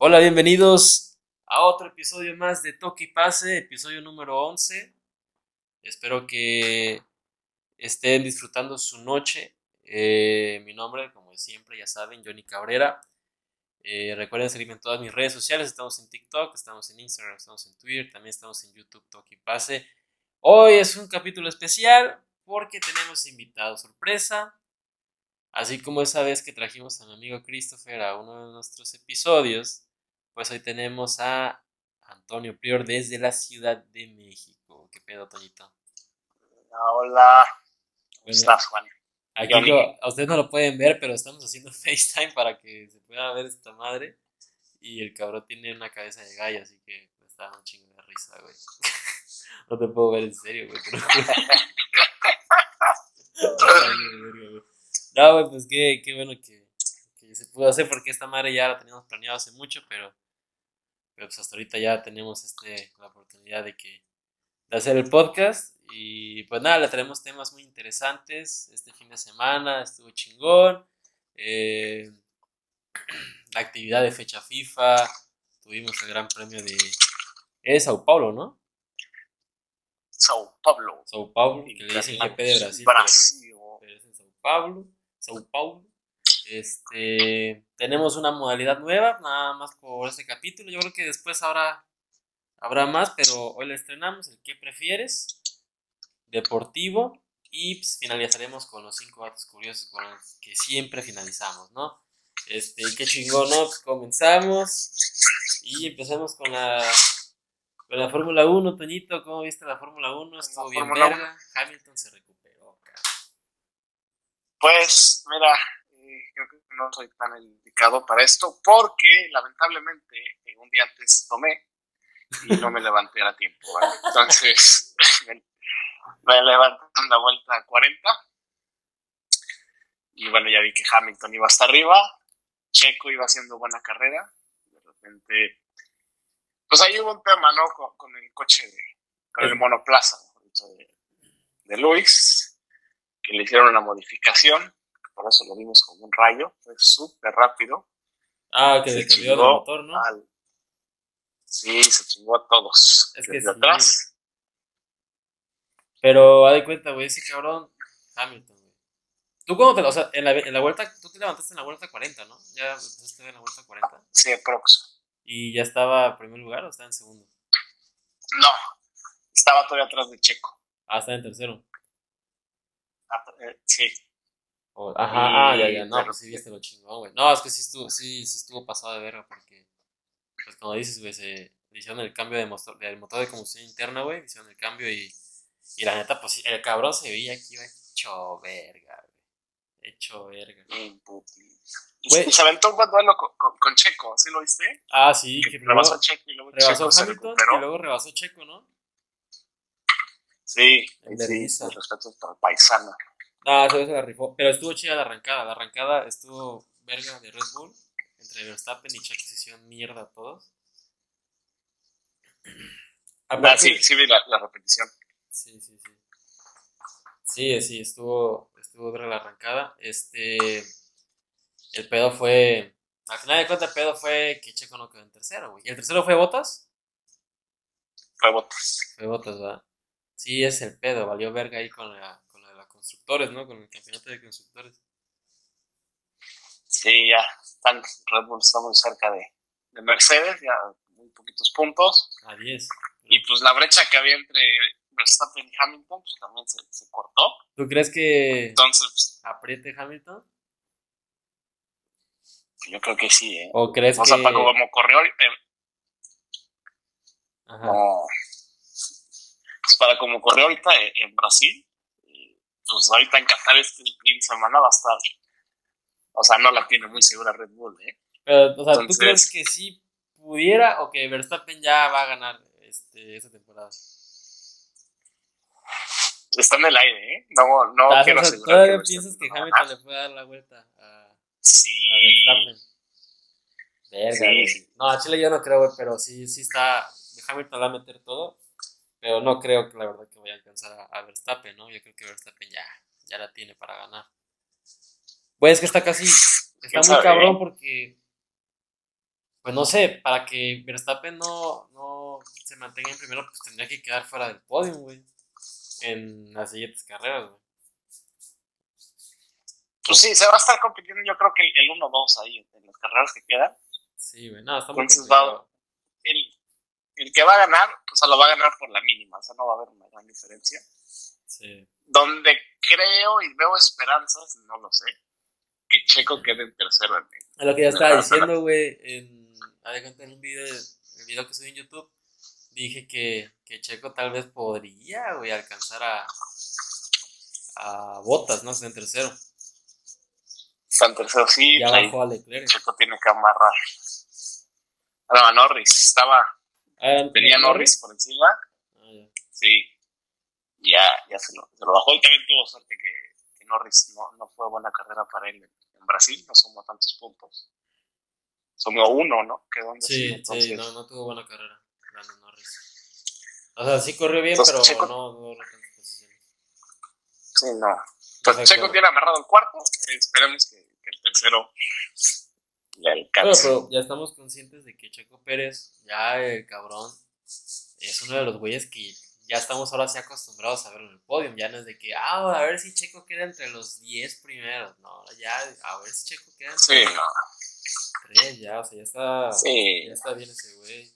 Hola, bienvenidos a otro episodio más de Toque y Pase, episodio número 11. Espero que estén disfrutando su noche. Eh, mi nombre, como siempre, ya saben, Johnny Cabrera. Eh, recuerden seguirme en todas mis redes sociales. Estamos en TikTok, estamos en Instagram, estamos en Twitter, también estamos en YouTube, Toque y Pase. Hoy es un capítulo especial porque tenemos invitado sorpresa. Así como esa vez que trajimos a mi amigo Christopher a uno de nuestros episodios, pues hoy tenemos a Antonio Prior desde la Ciudad de México. ¿Qué pedo, Toñito? Hola, ¿cómo estás, Juan? Aquí a ustedes no lo pueden ver, pero estamos haciendo FaceTime para que se pueda ver esta madre. Y el cabrón tiene una cabeza de gallo, así que me está un chingo de risa, güey. no te puedo ver en serio, güey. no, güey, pues qué, qué bueno que, que, se pudo hacer, porque esta madre ya la teníamos planeado hace mucho, pero, pero pues hasta ahorita ya tenemos este, la oportunidad de que de hacer el podcast. Y pues nada, le traemos temas muy interesantes este fin de semana, estuvo chingón. Eh, la actividad de fecha FIFA, tuvimos el gran premio de... Es Sao Paulo, ¿no? Sao Paulo. Sao Paulo, que le dicen GP de Brasil. Brasil. Pero, es en Sao Paulo. Sao Paulo. Este, tenemos una modalidad nueva, nada más por este capítulo. Yo creo que después habrá, habrá más, pero hoy le estrenamos el que prefieres, deportivo, y pues, finalizaremos con los cinco datos curiosos con los que siempre finalizamos, ¿no? Este, qué chingón, ¿no? Pues comenzamos y empezamos con la con la Fórmula 1, Toñito, ¿cómo viste la Fórmula 1? Estuvo bien verga. Hamilton se recuperó, cara. Pues, mira, creo que no soy tan indicado para esto porque lamentablemente un día antes tomé y no me levanté a tiempo, ¿vale? Entonces, me levanté en la vuelta 40 y bueno, ya vi que Hamilton iba hasta arriba, Checo iba haciendo buena carrera, de repente pues ahí hubo un tema, ¿no? Con, el coche de, con el monoplaza, de, de Luis, que le hicieron una modificación, por eso lo vimos como un rayo, fue súper rápido. Ah, que le cambió el motor, ¿no? sí, se chingó a todos. Es que atrás. Pero, haz de cuenta, güey, ese cabrón, Hamilton, güey. ¿Tú cómo te, o sea, en la, en la vuelta, tú te levantaste en la vuelta 40, ¿no? Ya empezaste en la vuelta 40. Sí, prox ¿Y ya estaba en primer lugar o estaba en segundo? No, estaba todavía atrás de Checo. Ah, estaba en tercero. Ah, eh, sí. Ajá, ah, ya, ya, no, pues sí viste lo chingón, güey. No, es que sí estuvo, sí, sí estuvo pasado de verga porque, pues como dices, güey, se hicieron el cambio de motor, del motor de combustión interna, güey, hicieron el cambio y, y la neta, pues el cabrón se veía que iba hecho verga, güey. Hecho verga. Y, se aventó un buen duelo con, Checo, ¿sí lo viste? Ah, sí, que, rebasó a Checo y luego rebasó Checo Hamilton y luego rebasó Checo, ¿no? Sí, sí, respeto para el paisano. Ah, eso se la rifó. Pero estuvo chida la arrancada. La arrancada estuvo verga de Red Bull. Entre Verstappen y Checo se hicieron mierda a todos. ah, sí, sí vi la, la, repetición. Sí, sí, sí. Sí, sí, estuvo, estuvo verga la arrancada. Este el pedo fue. Al final de cuentas, el pedo fue que Checo no quedó en tercero, güey. ¿Y el tercero fue Botas? Fue Botas. Fue Botas, ¿verdad? Sí, es el pedo. Valió verga ahí con la, con la de la constructores, ¿no? Con el campeonato de constructores. Sí, ya. Están, Red Bull está muy cerca de, de Mercedes, ya muy poquitos puntos. A 10. Y pues la brecha que había entre Verstappen y Hamilton, pues también se, se cortó. ¿Tú crees que Entonces, pues, apriete Hamilton? Yo creo que sí, ¿eh? ¿O crees o que...? sea, para como corrió... Ajá. No, pues para como corrió ahorita en Brasil, pues ahorita en Qatar este fin de semana va a estar... O sea, no la tiene muy segura Red Bull, ¿eh? Pero, o sea, ¿tú crees que sí pudiera o que Verstappen ya va a ganar este, esta temporada? Está en el aire, ¿eh? No, no quiero o sea, ¿Todavía piensas que Hamilton le puede dar la vuelta a, Sí. Verga, sí. No, a Chile yo no creo, güey, pero sí, sí está. Hamilton va a meter todo. Pero no creo que la verdad que vaya a alcanzar a, Verstappen, ¿no? Yo creo que Verstappen ya, ya la tiene para ganar. Pues es que está casi. Está muy cabrón porque. pues no sé, para que Verstappen no, no se mantenga en primero, pues tendría que quedar fuera del podio, güey. En las siguientes carreras, güey. Pues sí, se va a estar compitiendo yo creo que el, 1-2 ahí, en las carreras que quedan. Sí, güey, no, está muy Entonces va, el, el que va a ganar, o sea, lo va a ganar por la mínima, o sea, no va a haber una gran diferencia. Sí. Donde creo y veo esperanzas, no lo sé, que Checo quede en tercero. En Es lo que ya estaba diciendo, güey, en, en un video, el video que subí en YouTube, dije que, que Checo tal vez podría, güey, alcanzar a, a Botas, ¿no? En tercero. Está en tercero, sí. Ya bajó a Leclerc. Checo tiene que amarrar. Ahora Norris, estaba Ah, Tenía Norris por encima. Ah, sí. Ya, ya se lo, se lo bajó. Y también tuvo suerte que, que Norris no, no, fue buena carrera para él en, Brasil. No sumó tantos puntos. Sumó uno, ¿no? Quedó en sí, entonces... sí, no, no tuvo buena carrera. Norris. O sea, sí corrió bien, entonces, pero Checo... no no tantas posiciones. Sí, no. Entonces, Checo tiene amarrado el cuarto. esperemos que, que el tercero pero ya estamos conscientes de que Checo Pérez, ya el cabrón, es uno de los güeyes que ya estamos ahora sí acostumbrados a verlo en el podio. Ya no es de que, ah, a ver si Checo queda entre los 10 primeros. No, ya, a ver si Checo queda entre sí, no. tres, ya, o sea, ya está, sí. ya está bien ese güey.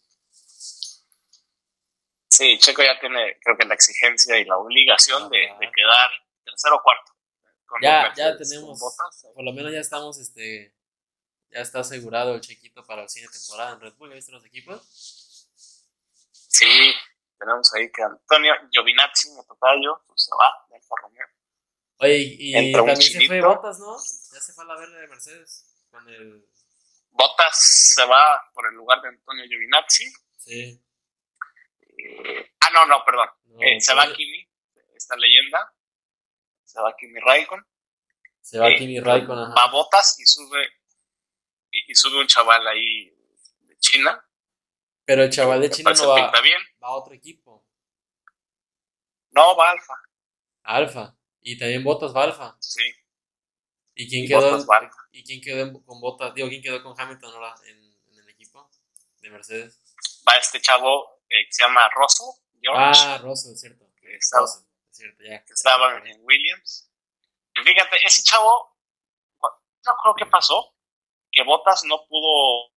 Sí, Checo ya tiene, creo que la exigencia y la obligación de, de, quedar tercero o cuarto. ya, ya tenemos, por lo menos ya estamos, este, ya está asegurado el chequito para el cine temporada en Red Bull. ¿Ya viste los equipos? Sí, tenemos ahí que Antonio Giovinazzi, totallo, pues se va de Alfa Romeo. Oye, y, también se fue Botas, ¿no? Ya se fue a la verde de Mercedes. Con el... Botas se va por el lugar de Antonio Giovinazzi. Sí. Eh, ah, no, no, perdón. Eh, se va Kimi, esta leyenda. Se va Kimi Raikon. Se va eh, Kimi Raikon, ajá. Va Botas y sube y, sube un chaval ahí de China. Pero el chaval de China no va, bien. va a otro equipo. No, va a Alfa. Alfa. Y también Botas va Alfa. Sí. ¿Y quién quedó, ¿y quién quedó con Botas? Digo, ¿quién quedó con Hamilton ahora en, en el equipo de Mercedes? Va este chavo que se llama Rosso. Ah, Rosso, es cierto. Que estaba, es cierto, ya. Que estaba en Williams. Y fíjate, ese chavo, no creo que pasó, que Bottas no pudo.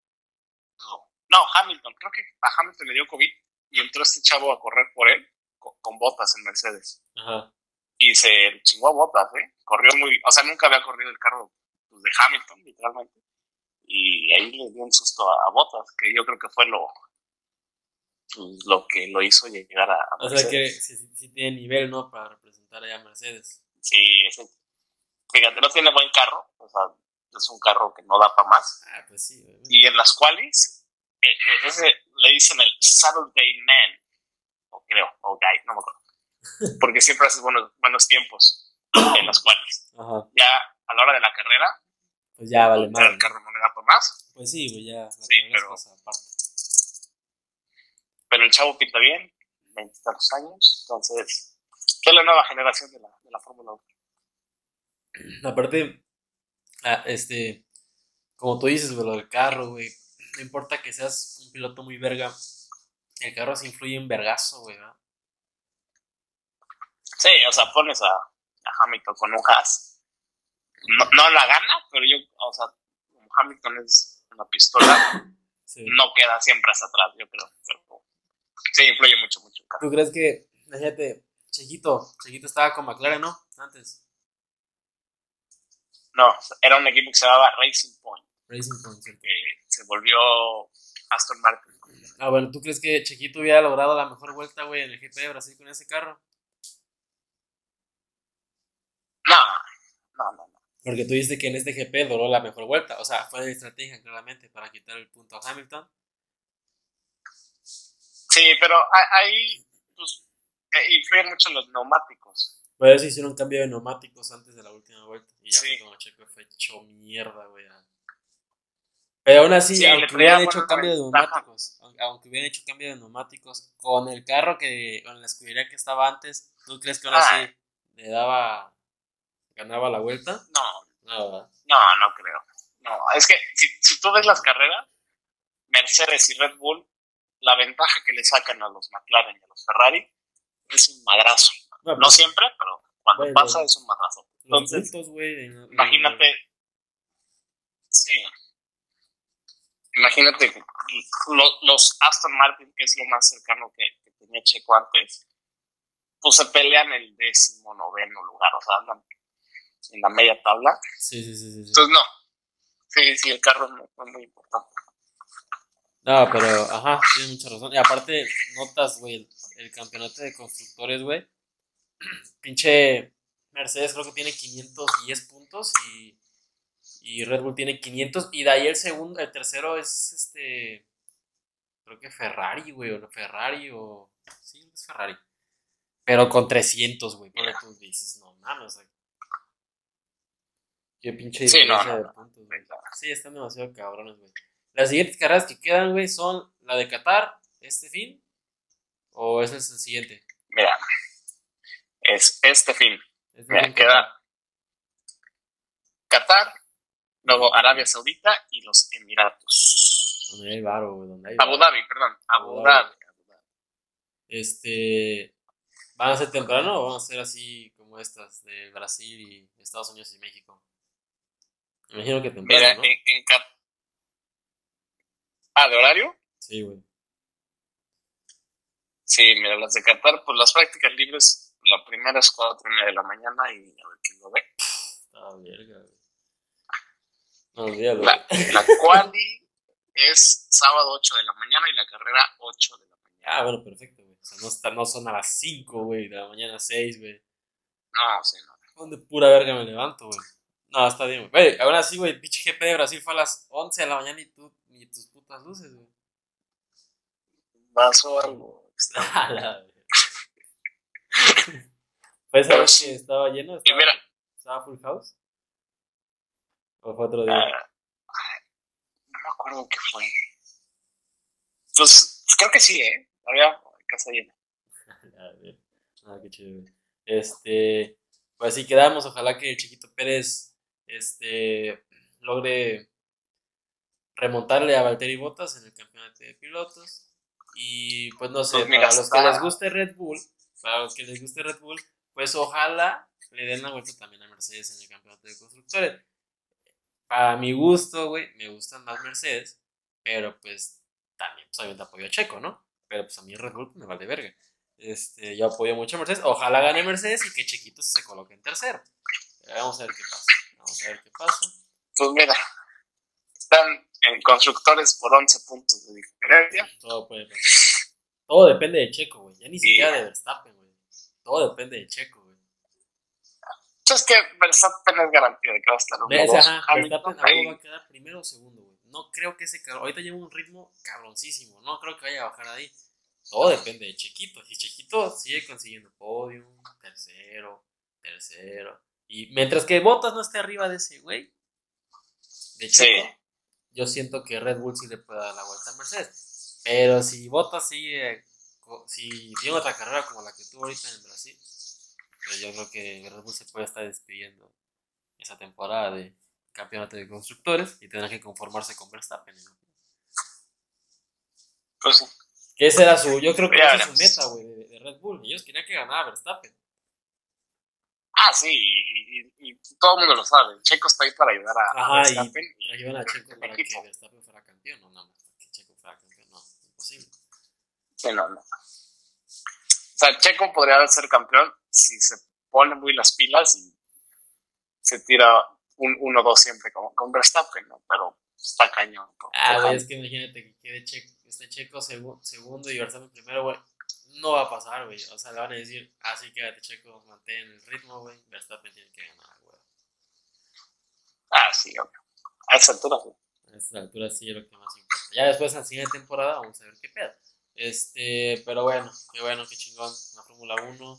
No, Hamilton. Creo que a Hamilton le dio COVID y entró este chavo a correr por él con, Botas en Mercedes. Ajá. Y se chingó a Botas, ¿eh? Corrió muy. O sea, nunca había corrido el carro pues, de Hamilton, literalmente. Y ahí le dio un susto a, Botas, que yo creo que fue lo, pues, lo que lo hizo llegar a, O sea que sí, tiene nivel, ¿no? Para representar allá a Mercedes. Sí, ese, fíjate, no tiene buen carro, o sea, es un carro que no da para más. Ah, pues sí. Y en las cuales, eh, eh, ese le dicen el Saturday Man, o creo, o Guy, no me acuerdo. Porque siempre haces buenos, buenos tiempos en las cuales. Ya a la hora de la carrera, pues ya vale más. El carro no le da para más. Pues sí, pues ya. Sí, pero. Pero el chavo pinta bien, veintitantos años, entonces. es la nueva generación de la, de la Fórmula 1. Aparte, Ah, este, como tú dices, güey, lo del carro, güey. No importa que seas un piloto muy verga, el carro se influye en vergazo, güey. Sí, o sea, pones a, a Hamilton con un Haas. No, no, la gana, pero yo, o sea, Hamilton es una pistola, no queda siempre hasta atrás, yo creo. Pero sí, influye mucho, mucho. El carro. ¿Tú crees que, fíjate, Chiquito, Chiquito estaba con McLaren, ¿no? Antes. No, era un equipo que se llamaba Racing Point. Racing Point, sí. Que se volvió Aston Martin. Ah, bueno, ¿tú crees que Chiquito hubiera logrado la mejor vuelta, güey, en el GP de Brasil con ese carro? No, no, no. no. Porque tú dices que en este GP logró la mejor vuelta. O sea, fue de estrategia, claramente, para quitar el punto a Hamilton. Sí, pero ahí pues, eh, influyen mucho los neumáticos. Por eso hicieron un cambio de neumáticos antes de la última vuelta. Y ya sí. como Checo fue hecho mierda, güey. Pero aún así, aunque hubieran hecho cambio de neumáticos, aunque hubieran hecho cambio de neumáticos, con el carro que, con la escudería que estaba antes, ¿tú crees que ahora sí ah. le daba, ganaba la vuelta? No. No, no, no creo. No, es que si, si tú ves las carreras, Mercedes y Red Bull, la ventaja que le sacan a los McLaren y a los Ferrari es un madrazo. No, pues, siempre, pero cuando Bueno, pasa es un madrazo. los Entonces, puntos, de- imagínate. Sí. Imagínate que lo- los Aston Martin, que es lo más cercano que, que tenía Checo antes, pues se pelean el décimo noveno lugar, o sea, andan en la media tabla. Sí, sí, sí, sí. Entonces, no. Sí, sí, el carro no es muy importante. No, pero, ajá, tienes mucha razón. Y aparte, notas, güey, el, el campeonato de constructores, güey. Pinche Mercedes creo que tiene 510 puntos y, y Red Bull tiene 500. Y de ahí el segundo, el tercero es este. Creo que Ferrari, güey, o no, Ferrari o. Sí, es Ferrari. Pero con 300, güey. Ponle tú dices, no mames, Qué pinche Sí, no, de puntos, güey. Sí, están demasiado cabrones, güey. Las siguientes carreras que quedan, güey, son la de Qatar, este fin. ¿O ese es el siguiente? Mira, es este fin. Este Mira, fin queda Qatar, luego Arabia Saudita y los Emiratos. Donde hay varo, donde hay Abu. Dhabi, perdón. Abu Abu Dhabi. Abu Dhabi. Este. ¿Van a ser temprano o van a ser así como estas de Brasil y Estados Unidos y México? Me imagino que temprano, Mira, ¿no? en, en Qatar. Ah, ¿de horario? Sí, güey. Sí, mira, las de Qatar, pues las prácticas libres, la primera es cuatro y media de la mañana y a ver quién lo ve. Está verga, güey. No. La, la quali es sábado 8 de la mañana y la carrera 8 de la mañana. Ah, bueno, perfecto, güey. O sea, no, está, no son a las 5, güey, de la mañana 6, güey. No, sí, no. ¿Dónde pura verga me levanto, güey? No, está bien, güey. Ahora sí, güey, pinche GP de Brasil fue a las 11 de la mañana y tú, ni tus putas luces, güey. Vaso algo. ¿Fue esa vez que estaba lleno? ¿Estaba, mira, estaba full house? ¿O fue otro día? ah, no me acuerdo qué fue. Pues creo que sí, ¿eh? Había casa llena. A ver. Ah, qué güey. Este, pues así quedamos. Ojalá que el chiquito Pérez este, logre remontarle a Valtteri Bottas en el campeonato de pilotos. Y pues no sé, Pues mira, para los que les guste Red Bull, para los que les guste Red Bull, pues ojalá le den la vuelta también a Mercedes en el campeonato de constructores. Para mi gusto, güey, me gustan más Mercedes, pero pues también, pues obviamente apoyo a Checo, ¿no? Pero pues a mí Red Bull me vale verga. Este, yo apoyo mucho a Mercedes. Ojalá gane Mercedes y que Chiquito se coloque en tercero. Vamos a ver qué pasa. Vamos a ver qué pasa. Pues mira, están en constructores por 11 puntos de diferencia. Todo puede pasar. Todo depende de Checo, güey. Ya ni Sí. siquiera de Verstappen, güey. Todo depende de Checo, güey. Es que Verstappen es garantía de que va a estar dos. ajá, Verstappen va a quedar primero o segundo, güey. No creo que ese cabrón. Ahorita lleva un ritmo cabroncísimo. No creo que vaya a bajar ahí. Todo depende de Chequito. Si Chequito sigue consiguiendo podium, tercero, tercero. Y mientras que Bottas no esté arriba de ese güey, de Sí. Checo, yo siento que Red Bull sí le puede dar la vuelta a Mercedes. Pero si Bottas sigue, co- si tiene otra carrera como la que tuvo ahorita en Brasil, pues yo creo que Red Bull se puede estar despidiendo esa temporada de campeonato de constructores y tendrá que conformarse con Verstappen. ¿no? Pues sí. Que ese era su, yo creo que esa es su meta, güey, de, de Red Bull. Ellos querían que ganara Verstappen. Ah, sí, y, y- y todo el mundo lo sabe. Checo está ahí para ayudar a, Ajá, Verstappen. y- ayudan a Checo para que Verstappen fuera campeón, no, no, que Checo fuera campeón, imposible. Sí, no, no. O sea, Checo podría ser campeón si se pone muy las pilas y se tira un 1-2 siempre con, con Verstappen, ¿no? Pero está cañón. con- Ah, güey, es que imagínate que quede Checo, este Checo segu- segundo y Verstappen primero, güey. No va a pasar, güey. O sea, le van a decir, ah, sí, quédate Checo, mantén el ritmo, güey. Verstappen tiene que ganar, güey. Ah, sí, obvio. A esa altura, sí. A esta altura sí es lo que más importa. Ya después, en la siguiente temporada, vamos a ver qué pedo. Este, pero bueno, qué bueno, qué chingón. La Fórmula 1.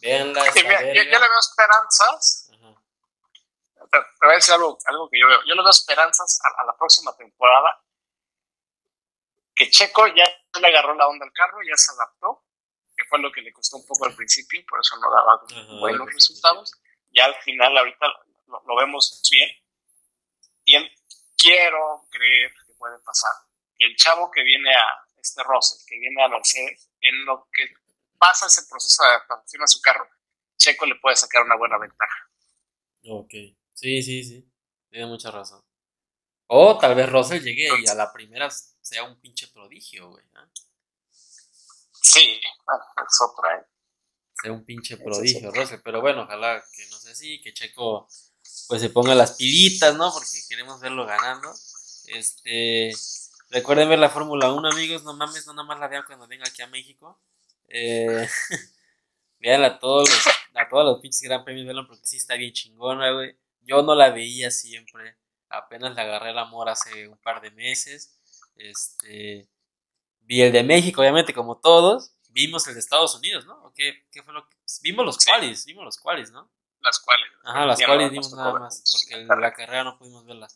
Veanla, Sí, mira, yo, yo le veo esperanzas. Ajá. Te, te voy a decir algo, algo que yo veo. Yo le veo esperanzas a, a la próxima temporada. Que Checo ya le agarró la onda al carro, ya se adaptó, que fue lo que le costó un poco al principio, por eso no daba Ajá, buenos resultados. Ya al final, ahorita lo, lo vemos bien. Y quiero creer que puede pasar Y el chavo que viene a este Russell, que viene a Mercedes, en lo que pasa ese proceso de adaptación a su carro, Checo le puede sacar una buena ventaja. Ok, sí, sí, sí, tiene mucha razón. O tal vez Russell llegue y a la primera sea un pinche prodigio, güey. Sí, es otra, ¿eh? Sea un pinche prodigio, Russell. Pero bueno, ojalá que no sea así, que Checo pues se ponga las pilitas, ¿no? Porque queremos verlo ganando. Este, recuerden ver la Fórmula 1, amigos, no mames, no nada más la vean cuando venga aquí a México. Eh, vean a todos los, a todos los pinches Gran Premios, vean porque sí está bien chingona, güey. Yo no la veía siempre, apenas le agarré el amor hace un par de meses. Este, vi el de México, obviamente, como todos. Vimos el de Estados Unidos, ¿no? qué, qué fue lo que...? Vimos los cuales, vimos los cuales, ¿no? Las cuales. Ajá, las cuales vimos nada más, porque la carrera no pudimos verla.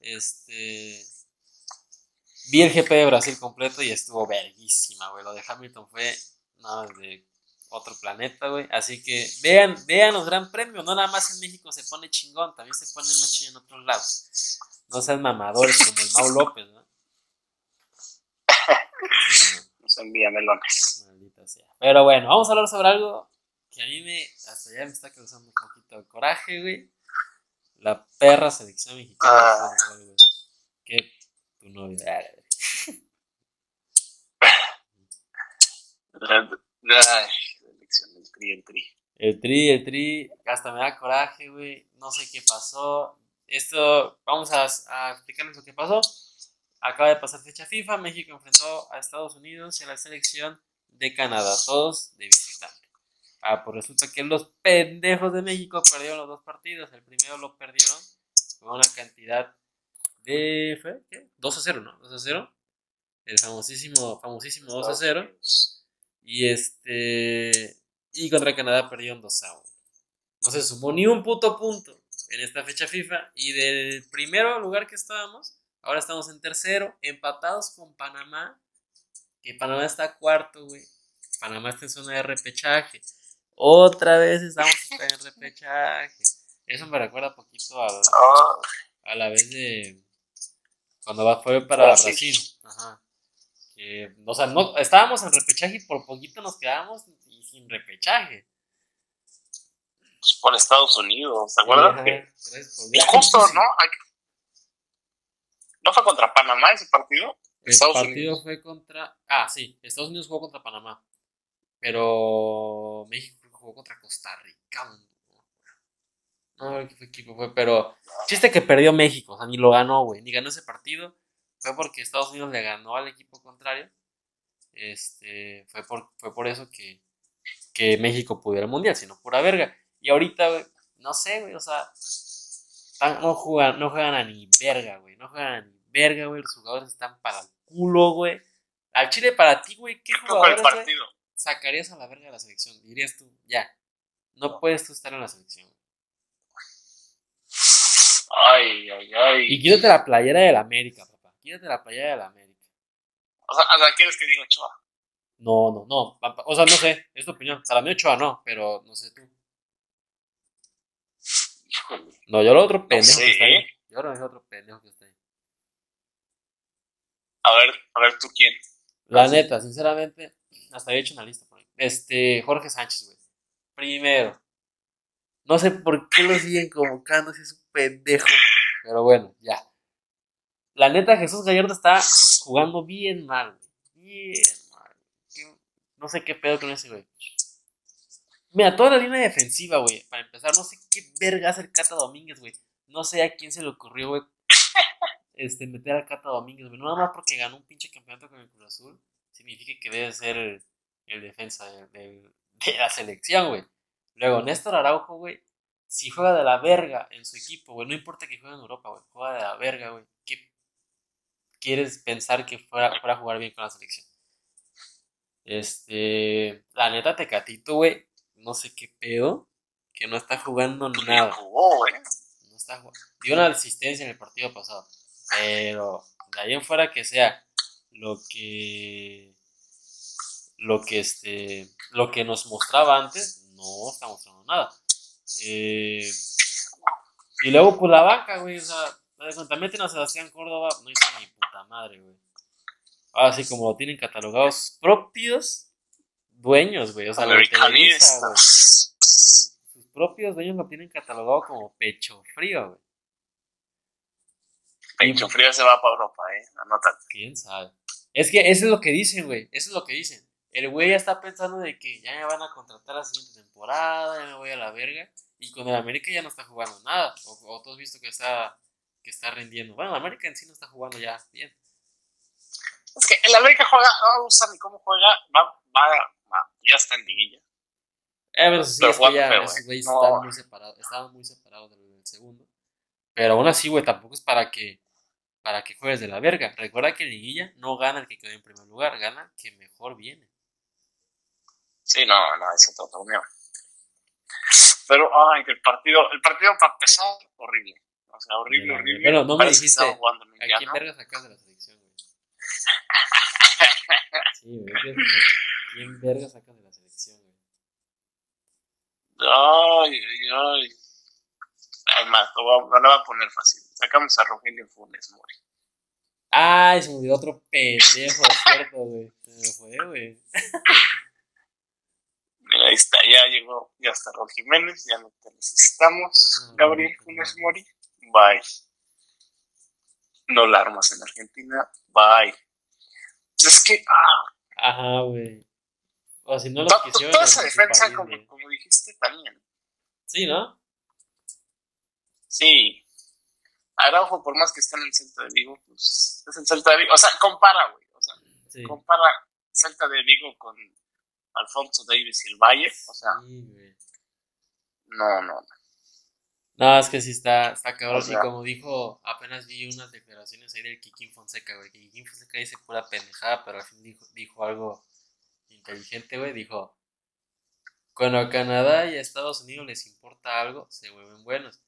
Este. Vi el GP de Brasil completo y estuvo verguísima, güey. Lo de Hamilton fue nada de otro planeta, güey. Así que vean, vean los Gran Premios. No nada más en México se pone chingón, también se pone más chido en otros lados. No sean mamadores como el Mau López, ¿no? no se envía melones. Maldita sea. Pero bueno, vamos a hablar sobre algo que a mí me, hasta ya me está causando un poquito de coraje, güey. La perra selección mexicana. Ah. Que tu novio. La elección del tri, el tri. El tri, el tri, hasta me da coraje, güey. No sé qué pasó. Esto, vamos a, a explicarles lo que pasó. Acaba de pasar fecha FIFA. México enfrentó a Estados Unidos y a la selección de Canadá, todos de visitante. Ah, pues resulta que los pendejos de México perdieron los dos partidos. El primero lo perdieron con una cantidad de. ¿Fue? ¿Qué? 2 a 0, ¿no? 2 a 0. El famosísimo, famosísimo 2 a 0. Y este. Y contra Canadá perdieron 2 a 1. No se sumó ni un puto punto en esta fecha FIFA. Y del primero lugar que estábamos, ahora estamos en tercero, empatados con Panamá. Que Panamá está cuarto, güey. Panamá está en zona de repechaje. Otra vez estamos en repechaje. Eso me recuerda poquito a, ah. a la vez de cuando fue para Brasil. Ajá. Que, o sea, no, estábamos en repechaje y por poquito nos quedamos y sin repechaje. Pues por Estados Unidos, ¿te acuerdas? es justo, ¿no? ¿No fue contra Panamá ese partido? El partido fue contra. Ah, sí, Estados Unidos jugó contra Panamá. Pero México jugó contra Costa Rica. No, no qué equipo fue, pero chiste que perdió México, o sea, ni lo ganó, güey, ni ganó ese partido. Fue porque Estados Unidos le ganó al equipo contrario. Este, fue por, fue por eso que, que México pudiera el mundial, sino pura verga. Y ahorita, güey, no sé, güey, o sea, no juegan, no juegan a ni verga, güey, no juegan a ni verga, güey, los jugadores están para el culo, güey. Al Chile para ti, güey, ¿qué jugadores, partido? Sacarías a la verga de la selección? Dirías tú, ya, no puedes tú estar en la selección. Ay, ay, ay. Y quítate la playera de la América, papá. Quítate la playera de la América. O sea, ¿quieres que diga Ochoa? No, no, no. O sea, no sé, es tu opinión. Para mí Ochoa no, pero no sé tú. No, yo lo otro pendejo que está ahí. Yo lo otro pendejo que está ahí. A ver, a ver, ¿tú quién? La neta, sinceramente, hasta había hecho una lista por ahí. Este, Jorge Sánchez, güey. Primero. No sé por qué lo siguen convocando si es un pendejo. Pero bueno, ya. La neta, Jesús Gallardo está jugando bien mal, Bien mal. No sé qué pedo con ese, güey. Mira, toda la línea defensiva, güey. Para empezar, no sé qué verga hace el Cata Domínguez, güey. No sé a quién se le ocurrió, güey. Este, meter al Cata Domínguez, güey. Nada más porque ganó un pinche campeonato con el Cruz Azul significa que debe ser el, defensa de, la selección, güey. Luego, Néstor Araujo, güey, si juega de la verga en su equipo, güey, no importa que juegue en Europa, güey, juega de la verga, güey, ¿qué quieres pensar que fuera, fuera a jugar bien con la selección? Este, la neta, Tecatito, güey, no sé qué pedo, que no está jugando nada. No está jugando. Dio una asistencia en el partido pasado, pero de ahí en fuera que sea lo que lo que este lo que nos mostraba antes no está mostrando nada eh, y luego pues la banca güey o sea también a Sebastián Córdoba no hizo ni puta madre güey Así como lo tienen catalogados sus propios dueños, güey. O sea, Televisa, güey. Sus, sus propios dueños lo tienen catalogado como pecho frío, güey. Pecho frío se va para Europa, eh. Anótate. ¿Quién sabe? Es que eso es lo que dicen, güey. Eso es lo que dicen. El güey ya está pensando de que ya me van a contratar la siguiente temporada, ya me voy a la verga. Y con el América ya no está jugando nada. O, o tú has visto que está, que está rindiendo. Bueno, el América en sí no está jugando ya bien. Es que el América juega, no me gusta ni cómo juega, va, va, va, ya está en liguilla. Eh, pero sí, Pero es que jugando ya feo, esos güey. güeyes No. estaban muy separados, estaban muy separados del, del segundo. Pero aún así, güey, tampoco es para que para que juegues de la verga. Recuerda que liguilla no gana el que quedó en primer lugar, gana el que mejor viene. Sí, no, no, es otro torneo. Pero, ay, que el partido, el partido para empezar, horrible. O sea, horrible, Mira, horrible. bueno, no me Parece dijiste, ¿A quién verga sacas de la selección, güey? Sí, güey. ¿quién- ¿Quién verga sacas de la selección, güey? Ay, ay, ay. Además, no lo voy a poner fácil. Sacamos a Rogelio Funes Mori. Ay, se me olvidó otro pendejo, cierto, güey. Se me fue, güey. Mira, ahí está, ya llegó, ya está Raúl Jiménez, ya no te necesitamos. Gabriel Funes. Mori, bye. No la armas en Argentina, bye. Es que, ah, Ajá, güey. O si no los quisieron. toda esa defensa, como, como dijiste, también. Sí, ¿no? Sí. Araujo, por más que esté en el Celta de Vigo, pues es el Celta de Vigo. O sea, compara, güey. O sea, Sí. compara Celta de Vigo con Alfonso Davis y el Valle. O sea, Sí, no, no, no. No, es que sí está, está cabrón. O sea- y como dijo, apenas vi unas declaraciones ahí del Kikín Fonseca, güey. Kikín Fonseca dice pura pendejada, pero al fin dijo, dijo algo inteligente, güey. Dijo: Cuando a Canadá y a Estados Unidos les importa algo, se vuelven buenos.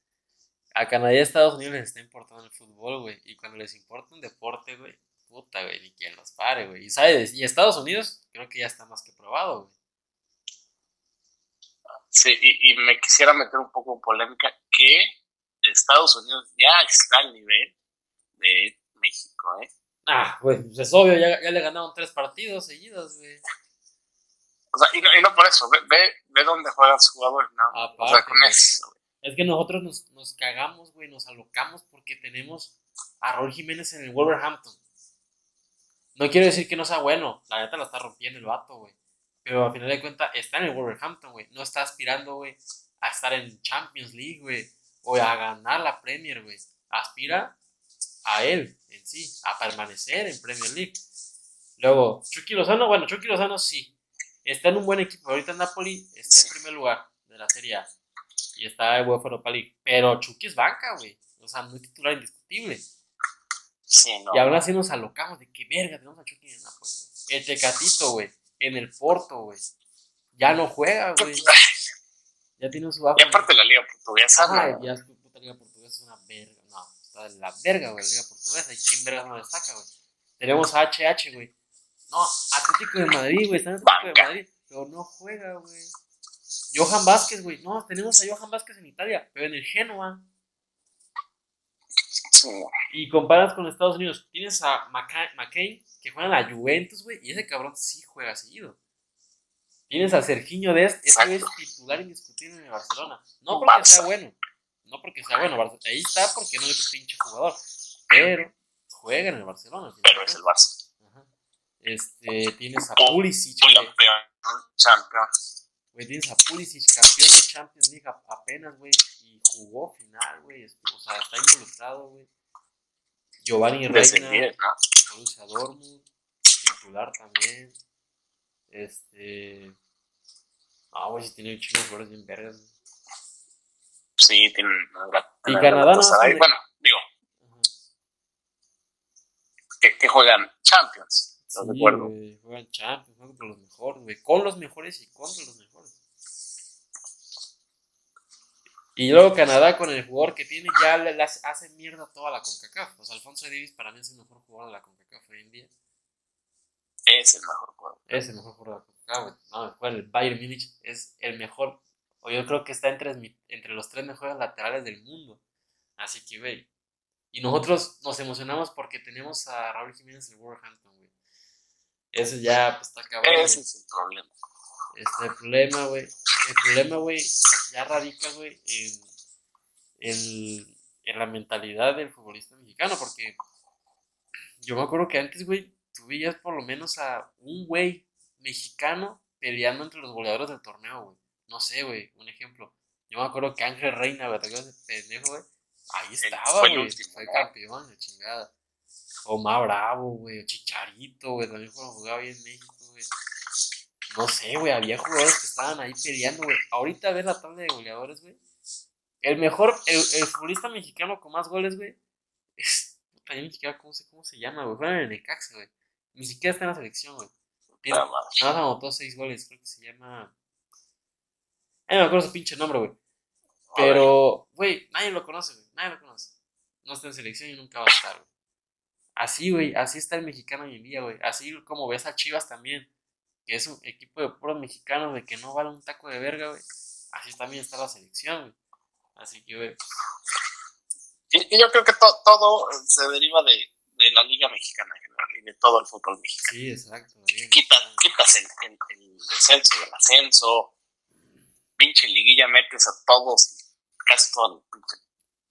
A Canadá y a Estados Unidos les está importando el fútbol, güey. Y cuando les importa un deporte, güey, puta, güey, ni quien los pare, güey. Y sabes, y Estados Unidos creo que ya está más que probado, güey. Sí, y, y me quisiera meter un poco en polémica que Estados Unidos ya está al nivel de México, ¿eh? Ah, güey, pues es obvio, ya, ya le ganaron tres partidos seguidos, güey. O sea, y no, y no por eso, ve, ve, ve dónde juegan sus jugadores, ¿no? o sea, con güey. eso. Es que nosotros nos, nos cagamos, güey, nos alocamos porque tenemos a Raúl Jiménez en el Wolverhampton. No quiero decir que no sea bueno, la neta la está rompiendo el vato, güey. Pero al final de cuentas está en el Wolverhampton, güey. No está aspirando, güey, a estar en Champions League, güey. O a ganar la Premier, güey. Aspira a él en sí, a permanecer en Premier League. Luego, Chucky Lozano, bueno, Chucky Lozano sí. Está en un buen equipo. Ahorita Napoli está en primer lugar de la Serie A. Y está en UEFA Europa League. Pero Chucky es banca, güey. O sea, muy titular indiscutible. Sí, no. Y aún así nos alocamos de que verga, tenemos a Chucky en el Napoli. El Tecatito, güey. En el Porto, güey. Ya no juega, güey. Ya tiene su bajo. Y aparte la liga portuguesa, Ajá, ¿no? ya es puta liga portuguesa es una verga. No, está de la verga, güey, la liga portuguesa. ¿Y quién verga no destaca, güey? Tenemos a HH, güey. No, Atlético de Madrid, güey. Está en Atlético de Banca. Madrid. Pero no juega, güey. Johan Vázquez, güey. No, tenemos a Johan Vázquez en Italia, pero en el Genoa. Y comparas con Estados Unidos. Tienes a McCain, que juega en la Juventus, güey. Y ese cabrón sí juega seguido. Tienes a Serginho Dest, ese es titular indiscutible en el Barcelona. No Un porque sea bueno. No porque sea bueno. Ahí está porque no es otro pinche jugador. Pero juega en el Barcelona. pero es el. Barça. Ajá. Este, tienes a Pulisic. Campeón, campeón. Güey, tienes a Pulisic, campeón de Champions League apenas, güey. Y jugó final, güey. O sea, está involucrado, güey. Giovanni Reina. 10, ¿no? Borussia Dortmund, titular también. Este. Ah, güey, si tiene de jugadores bien vergas. Sí, tienen. Y Canadá no Galatasaray. hace- Bueno, digo, que, que juegan Champions. Sí, ¿Estás de acuerdo? güey, juegan Champions, juegan contra los mejores, güey. Con los mejores y contra los mejores. Y luego Canadá con el jugador que tiene ya le, las hace mierda toda la CONCACAF. O sea, Alfonso Davis para mí es el mejor jugador de la CONCACAF hoy en día. Es el mejor jugador. Es el mejor jugador de la CONCACAF. No, el Bayern Múnich es el mejor. O yo creo que está entre, entre los tres mejores laterales del mundo. Así que, güey. Y nosotros nos emocionamos porque tenemos a Raúl Jiménez en el Wolverhampton. Eso ya, pues está cabrón. Ese es el problema. Este, el problema, güey. El problema, güey, ya radica, güey, en, en, en la mentalidad del futbolista mexicano, porque yo me acuerdo que antes, güey, tú veías por lo menos a un güey mexicano peleando entre los goleadores del torneo, güey. No sé, güey, un ejemplo. Yo me acuerdo que Ángel Reina, güey, ¿te pendejo, güey? Ahí estaba, güey. Fue campeón, de chingada. Omar Bravo, güey. O Chicharito, güey. También cuando jugaba ahí en México, güey. No sé, güey. Había jugadores que estaban ahí peleando, güey. Ahorita ves la tabla de goleadores, güey. El mejor, el, el futbolista mexicano con más goles, güey. Es. Puta, yo ni siquiera cómo, sé, cómo se llama, güey. Juega en el Necaxa, güey. Ni siquiera está en la selección, güey. Nada más. Nada más anotó seis goles. Creo que se llama. Ay, no me acuerdo su pinche nombre, güey. Pero, güey, nadie lo conoce, güey. Nadie lo conoce. No está en selección y nunca va a estar, güey. Así, güey, así está el mexicano hoy en día, güey. Así como ves a Chivas también, que es un equipo de puros mexicanos, de que no vale un taco de verga, güey. Así también está la selección, güey. Así que, güey, pues, Y, y yo creo que to- todo se deriva de, de la Liga Mexicana en general y de todo el fútbol mexicano. sí, exacto. bien. Quitas, quitas el, el, el descenso del ascenso, pinche liguilla metes a todos y casi todo el pinche.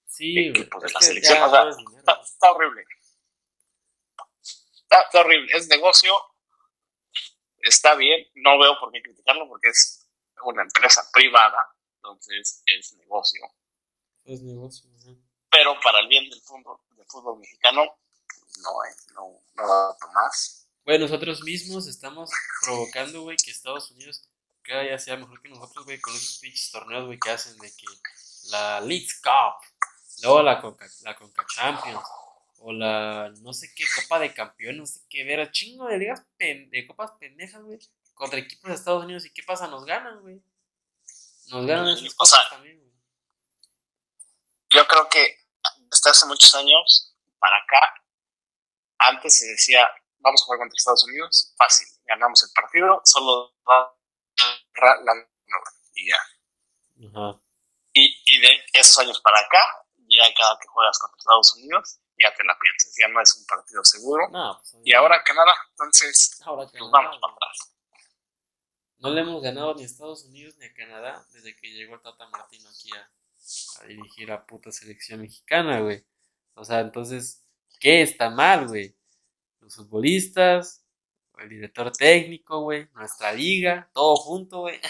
Sí, güey. equipos de la selección, o sea, Está, está horrible. Está, está horrible. Es negocio. Está bien. No veo por qué criticarlo porque es una empresa privada. Entonces es negocio. Es negocio, ajá. Pero para el bien del fútbol, del fútbol mexicano, no, es, no, no para más. Güey, nosotros mismos estamos provocando, güey, que Estados Unidos cada día sea mejor que nosotros, güey, con esos pinches torneos, güey, que hacen de que la League Cup, luego la Conca, la Conca Champions, o la no sé qué Copa de Campeones, no sé qué ver, chingo de ligas, pen- de copas pendejas, güey, contra equipos de Estados Unidos, ¿y qué pasa? Nos ganan, güey. Nos ganan esas O cosas sea, también, güey. Yo creo que desde hace muchos años para acá, antes se decía, vamos a jugar contra Estados Unidos, fácil, ganamos el partido, solo va la, y ya. Y, y de esos años para acá, ya cada que juegas contra Estados Unidos, ya te la piensas, ya no es un partido seguro. No, pues, Y ahora Canadá, entonces ahora que nos no, vamos para atrás. No le hemos ganado ni a Estados Unidos ni a Canadá desde que llegó el Tata Martino aquí a, a dirigir a puta selección mexicana, güey. O sea, entonces, ¿qué está mal, güey? Los futbolistas, el director técnico, güey, nuestra liga, todo junto, güey.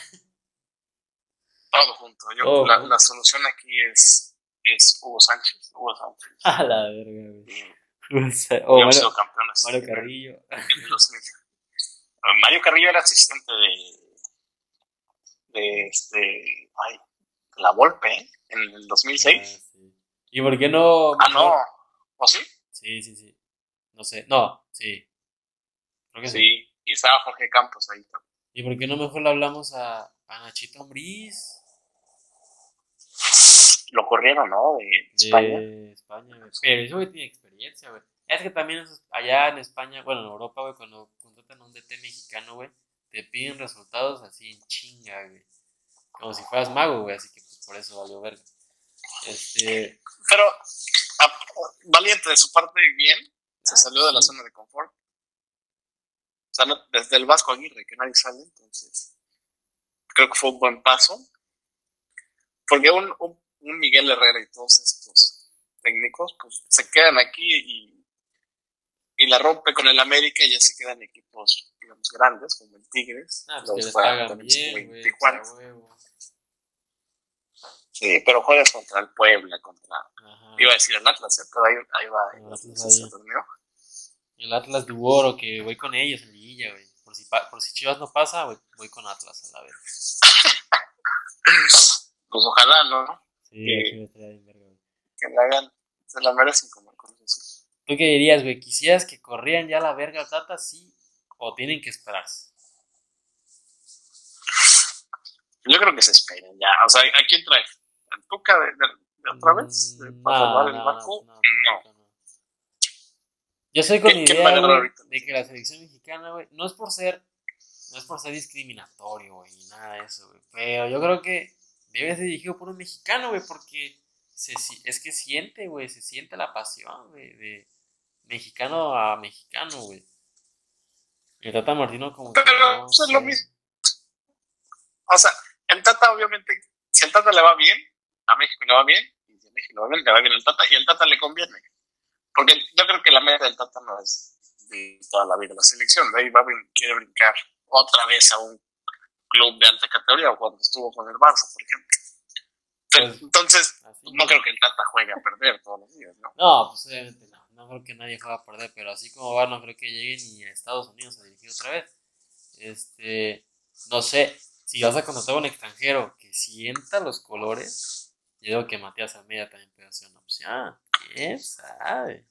Todo junto. Yo, Todo la, junto. la solución aquí es, es Hugo Sánchez. Hugo Sánchez. A la verga, güey. O Mario, sido campeones. Mario Carrillo. en 2000. Mario Carrillo era asistente de, de este, ay, la Volpe, ¿eh? en el Ah, 2006. sí. ¿Y por qué no? Ah, no. ¿O sí? Sí, sí, sí. No sé. No, sí. Creo que sí. Sí. Y estaba Jorge Campos ahí también. ¿Y por qué no mejor le hablamos a, a Nachito Ambriz? Lo corrieron, ¿no? De de España. España, güey. Pero ese güey tiene experiencia, güey. Es que también allá en España, bueno, en Europa, güey, cuando contratan a un DT mexicano, güey, te piden resultados así en chinga, güey. Como si fueras mago, güey, así que pues, por eso valió verga. Este. Pero a- valiente de su parte, bien. Se ah, salió de la zona de confort. O sea, no- desde el Vasco Aguirre, que nadie sale, entonces creo que fue un buen paso. Porque un, un, un Miguel Herrera y todos estos técnicos, pues se quedan aquí y, y la rompe con el América y ya se quedan equipos, digamos, grandes, como el Tigres. Ah, pues Luego que les juega pagan también bien. Tijuana. Sí, pero juegas contra el Puebla, contra. Ajá. Iba a decir el Atlas, ¿eh? pero ahí, ahí va. El Atlas ahí. torneo. El Atlas de Oro, que voy con ellos en liguilla, güey. Por si, por si Chivas no pasa, güey, voy con Atlas a la vez. Pues ojalá, ¿no? Sí, Sí. Chivas estaría bien verga, güey. Que la hagan, se la merecen como el Cruz Azul. ¿Tú qué dirías, güey? ¿Quisieras que corrieran ya la verga Tata, sí? ¿O tienen que esperarse? Yo creo que se esperen ya. O sea, ¿a quién trae? ¿Al Tuca de, de- de otra vez? ¿De- Mm, ¿Para no, salvar el no, barco? no, No. no, no. Yo soy con ¿Quién- quién idea, de que la selección mexicana, güey, no es por ser, no es por ser discriminatorio, güey, ni nada de eso, güey. Pero yo creo que debe ser dirigido por un mexicano, güey, porque se, es que siente, güey, se siente la pasión, güey, de mexicano a mexicano, güey. El Tata Martino como que Pero no es lo mismo. O sea, el Tata obviamente, si el Tata le va bien, a México le va bien, y si a México le va bien, le va bien el Tata, y el Tata le conviene. Porque yo creo que la meta del Tata no es de toda la vida la selección, de ahí va a quiere brincar otra vez a un club de alta categoría, o cuando estuvo con el Barça, por ejemplo. Pues, entonces, no creo que el Tata juegue a perder todos los días, ¿no? No, pues obviamente no. No creo que nadie juegue a perder, pero así como va, no creo que llegue ni a Estados Unidos a dirigir otra vez. Este, no sé, si vas a contratar a un extranjero que sienta los colores, yo digo que Matías Almeida también puede ser una opción. ¿Quién sabe?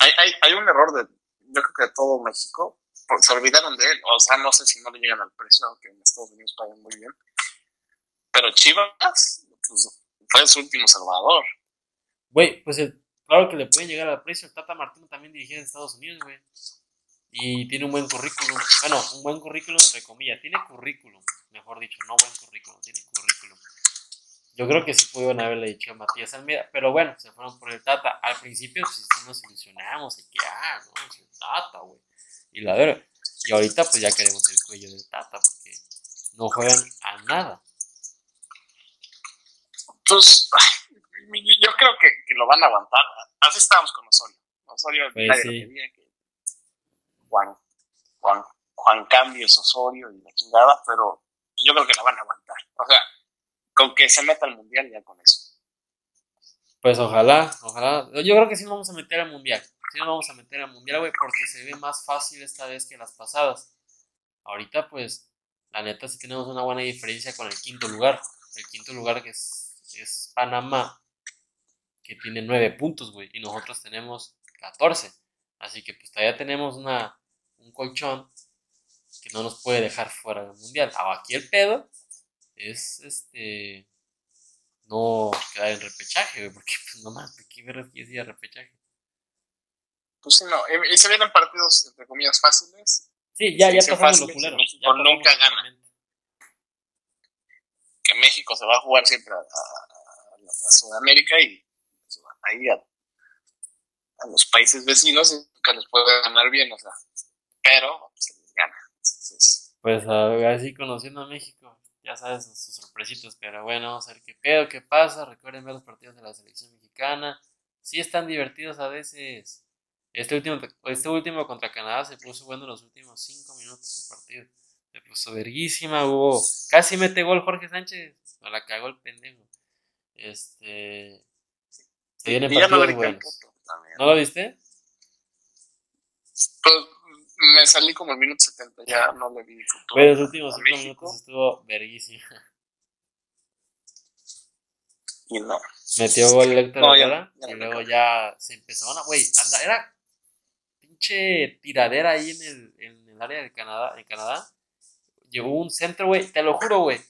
Hay, hay, hay un error de, yo creo que de todo México, se olvidaron de él. O sea, no sé si no le llegan al precio, aunque en Estados Unidos pagan muy bien. Pero Chivas, pues, fue su último salvador. Güey, pues claro que le puede llegar al precio. El Tata Martino también dirigía en Estados Unidos, güey. Y tiene un buen currículum. Bueno, un buen currículum entre comillas. Tiene currículum, mejor dicho, no buen currículum, tiene currículum. Yo creo que sí pudieron haberle dicho a Matías Almeida, pero bueno, se fueron por el Tata. Al principio pues sí nos ilusionamos y que, ah, no, es el Tata, güey. Y la verdad, y ahorita pues ya queremos el cuello del Tata porque no juegan a nada. Pues, yo creo que, que lo van a aguantar. Así estábamos con Osorio. Osorio, Pues nadie sí. lo quería, que Juan, Juan, Juan Cambios, Osorio y la chingada, pero yo creo que la van a aguantar. O sea, con que se meta al mundial ya con eso. Pues ojalá, ojalá. Yo creo que sí nos vamos a meter al mundial. Sí nos vamos a meter al mundial, güey, porque se ve más fácil esta vez que las pasadas. Ahorita, pues, la neta sí tenemos una buena diferencia con el quinto lugar. El quinto lugar que es, es Panamá, que tiene nueve puntos, güey, y nosotros tenemos 14. Así que pues todavía tenemos una, un colchón que no nos puede dejar fuera del mundial. Aquí el pedo es este no quedar en repechaje, güey, porque pues no más, ¿de qué quieres ir a repechaje? Pues sí, no. Y, y se vienen partidos, entre comillas, fáciles. Sí, ya, ya pasamos lo fácil, culero. México nunca gana. Que México se va a jugar siempre a, a- a- a Sudamérica y pues, ahí a, a los países vecinos que les puede ganar bien, o sea. Pero se les gana. Entonces, Pues así conociendo a México, ya sabes, sus sorpresitas, pero bueno, vamos a ver qué pedo, qué pasa. Recuerden ver los partidos de la selección mexicana. Sí están divertidos a veces. Este último, este último contra Canadá se puso bueno en los últimos 5 minutos del partido. Se puso verguísima, hubo. Casi mete gol Jorge Sánchez. No la cagó el pendejo. Este. Se no partidos buenos. ¿No lo viste? Pues me salí como el minuto 70, ya no le vi. Pero los últimos a 5 México. minutos estuvo verguísima. Y no. Metió gol Héctor No, ya- ya y luego ya se empezó a güey, anda, era pinche tiradera ahí en el, en el área de Canadá, en Canadá. Llegó un centro, güey, te lo juro, güey.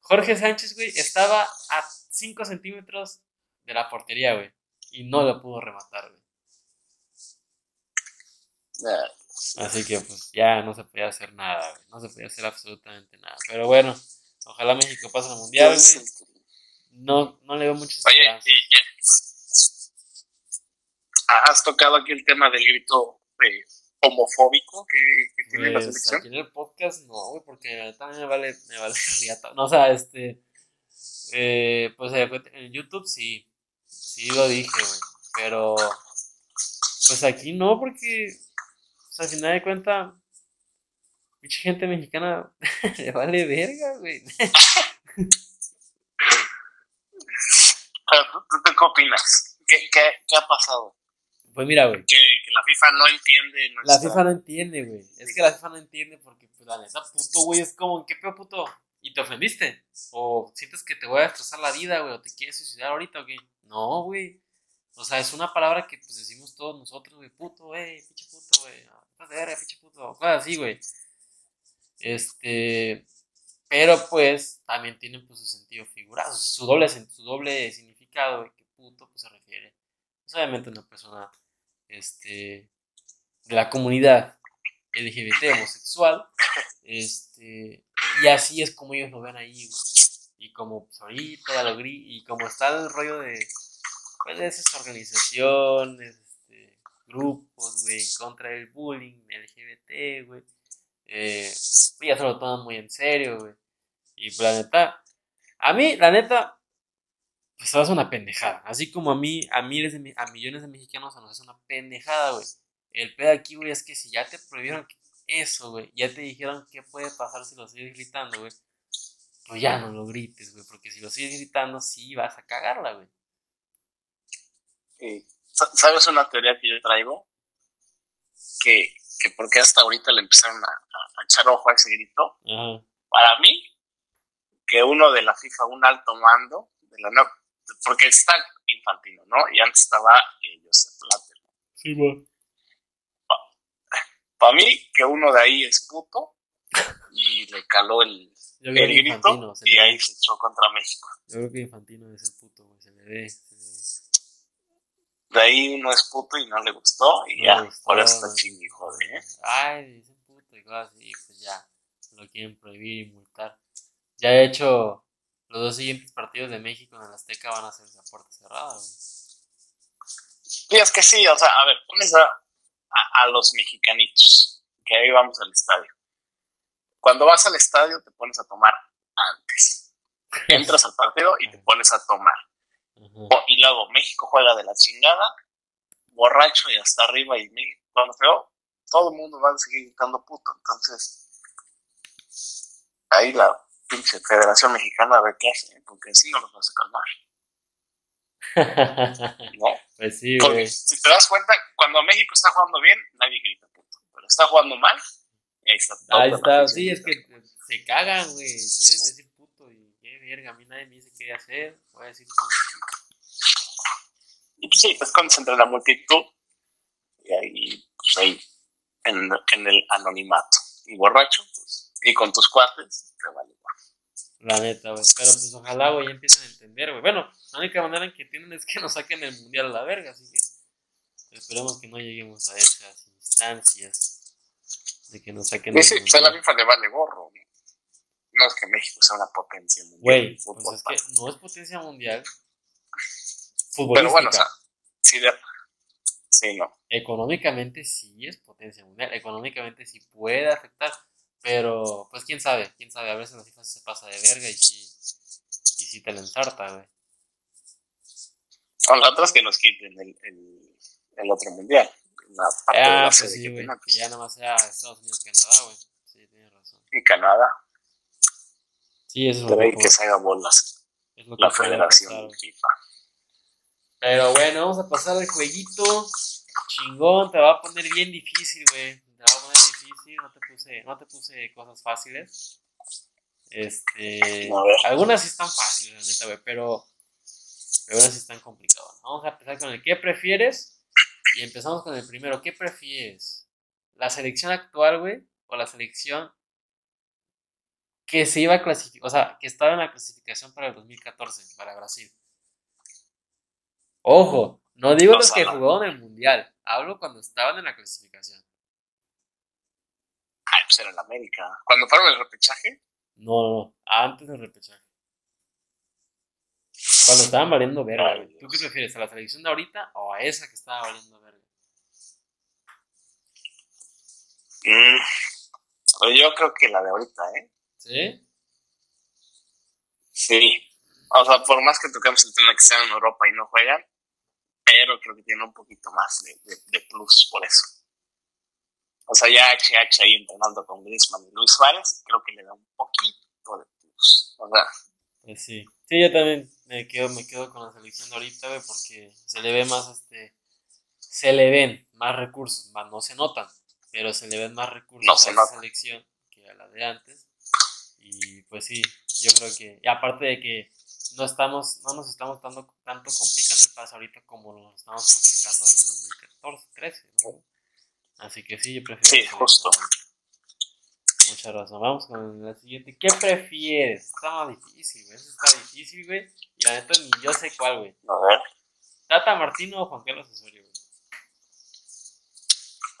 Jorge Sánchez, güey, estaba a 5 centímetros de la portería, güey. Y no lo pudo rematar, güey. Así que pues ya no se podía hacer nada, güey. No se podía hacer absolutamente nada. Pero bueno, ojalá México pase al mundial, güey. No, no le veo muchas Oye, y. Has tocado aquí el tema del grito eh, homofóbico que, que tiene la Pues selección. aquí en el podcast no, güey, porque también me vale, me vale riata. No, o sea, este, eh, pues en YouTube sí, sí lo dije, güey, pero pues aquí no, porque, pues al final de cuentas, mucha gente mexicana le vale verga, güey. ¿tú, tú- tú qué opinas? ¿Qué, qué, qué ha pasado? Pues mira, güey, Que, que la FIFA no entiende la FIFA no entiende, güey, es que la FIFA no entiende porque, pues la neta, puto, güey, es como, ¿qué peor puto? ¿Y te ofendiste? ¿O sientes que te voy a destrozar la vida, güey? ¿O te quieres suicidar ahorita o qué? No, güey. O sea, es una palabra que pues decimos todos nosotros, güey, puto, güey, pinche puto, güey. ah, estás de verga, pinche puto, o cosas así, güey. Este, pero pues también tienen pues su sentido figurado, su doble, su doble significado, güey, que puto pues se refiere, pues obviamente una persona, este, de la comunidad LGBT homosexual, este, y así es como ellos lo ven ahí. Y como pues, ahorita lo y como está el rollo de, pues, esas organizaciones, este, grupos, güey, en contra del bullying LGBT, güey. Eh, ya se lo toman muy en serio, güey. Y pues, la neta, a mí, la neta, pues hace una pendejada. Así como a mí, a miles de, a millones de mexicanos se nos hace una pendejada, güey. El pedo aquí, güey, es que si ya te prohibieron eso, güey, ya te dijeron qué puede pasar si lo sigues gritando, güey, pues ya no lo grites, güey, porque si lo sigues gritando, sí vas a cagarla, güey. ¿Sabes una teoría que yo traigo? Que, que porque hasta ahorita le empezaron a, a, echar ojo a ese grito. Para mí, que uno de la FIFA, un alto mando, de la no, porque está Infantino, ¿no? Y antes estaba eh, Joseph Blatter. Sí, güey. Para mí, que uno de ahí es puto y le caló el, el grito y ahí se echó contra México. Yo creo que Infantino es el puto, güey, se le ve. De ahí uno es puto y no le gustó y ya, por eso está chingue, joder. ¿eh? Ay, dicen puto y cosas así, pues ya, lo quieren prohibir y multar. Ya he hecho los dos siguientes partidos de México en el Azteca van a ser esa puerta cerrada, güey. Es que sí, o sea, a ver, pones a, a, los mexicanitos, que ahí vamos al estadio. Cuando vas al estadio te pones a tomar antes. Entras al partido y te pones a tomar. y luego México juega de la chingada, borracho y hasta arriba y México feo, todo el mundo va a seguir gritando puto. Entonces, ahí la pinche Federación Mexicana a ver qué hace, porque así no los vas a calmar. ¿No? Pues sí, Porque si te das cuenta, cuando México está jugando bien, nadie grita puto. Pero está jugando mal, ahí está todo. Ahí está, sí, es que se cagan, güey. Quieren decir puto y qué verga, a mí nadie me dice qué hacer. Voy a decir puto. Y pues sí, pues cuando se entra la multitud, y ahí, pues ahí, en, en el anonimato. Y borracho, pues, y con tus cuates, te vale la neta, güey. Pero pues ojalá, güey, empiecen a entender, güey. Bueno, la única manera en que tienen es que nos saquen el mundial a la verga, así que esperemos que no lleguemos a esas instancias de que nos saquen sí, el mundial. Sí, la FIFA le vale gorro. No es que México sea una potencia mundial. Güey, pues es que no es potencia mundial. Pero bueno, o sea, sí, de, sí, no. Económicamente sí es potencia mundial. Económicamente sí puede afectar pero, pues quién sabe, quién sabe, a veces la FIFA se pasa de verga y sí, y sí te la ensarta, güey. Con otras que nos quiten el, el, el otro mundial. La parte ah, de la pues sí, güey, que ya nada más sea Estados Unidos Canadá, güey. Sí, tienes razón. Y Canadá. Sí, eso es lo que, que se haga bolas. Es lo que la federación FIFA. Pero bueno, vamos a pasar el jueguito. Chingón, te va a poner bien difícil, güey. Te va a poner difícil, no te puse, no te puse cosas fáciles. Este, algunas sí están fáciles, la neta, güey, pero, algunas sí están complicadas. Vamos a empezar con el ¿qué prefieres? Y empezamos con el primero, ¿qué prefieres? ¿La selección actual, güey? ¿O la selección que se iba a clasificar, o sea, que estaba en la clasificación para el 2014, para Brasil? Ojo, no digo los que jugaron en el Mundial, hablo cuando estaban en la clasificación. Pues era en América. ¿Cuando fueron el repechaje? No, no, no, antes del repechaje. Cuando estaban valiendo verga, ¿Tú qué prefieres, a la selección de ahorita o a esa que estaba valiendo verga? Mm, yo creo que la de ahorita, ¿eh? ¿Sí? Sí. O sea, por más que toquemos el tema que sean en Europa y no juegan, pero creo que tiene un poquito más de, plus por eso. O sea, ya HH ahí entrenando con Griezmann y Luis Suárez, creo que le da un poquito de plus. O sea. Pues sí. Sí, yo también me quedo, me quedo con la selección de ahorita, güey, porque se le ve más, este, se le ven más recursos, más no se notan, pero se le ven más recursos a esa selección que a la de antes. Y pues sí, yo creo que, y aparte de que no estamos, no nos estamos dando tanto complicando el paso ahorita como lo estamos complicando en el 2014, 13, Así que sí, yo prefiero. Sí, justo. Muchas razón. Vamos con la siguiente. ¿Qué prefieres? Está difícil, güey. Eso está difícil, güey. Y la neta ni yo sé cuál, güey. A ver. ¿Tata Martino o Juan Carlos Osorio, güey?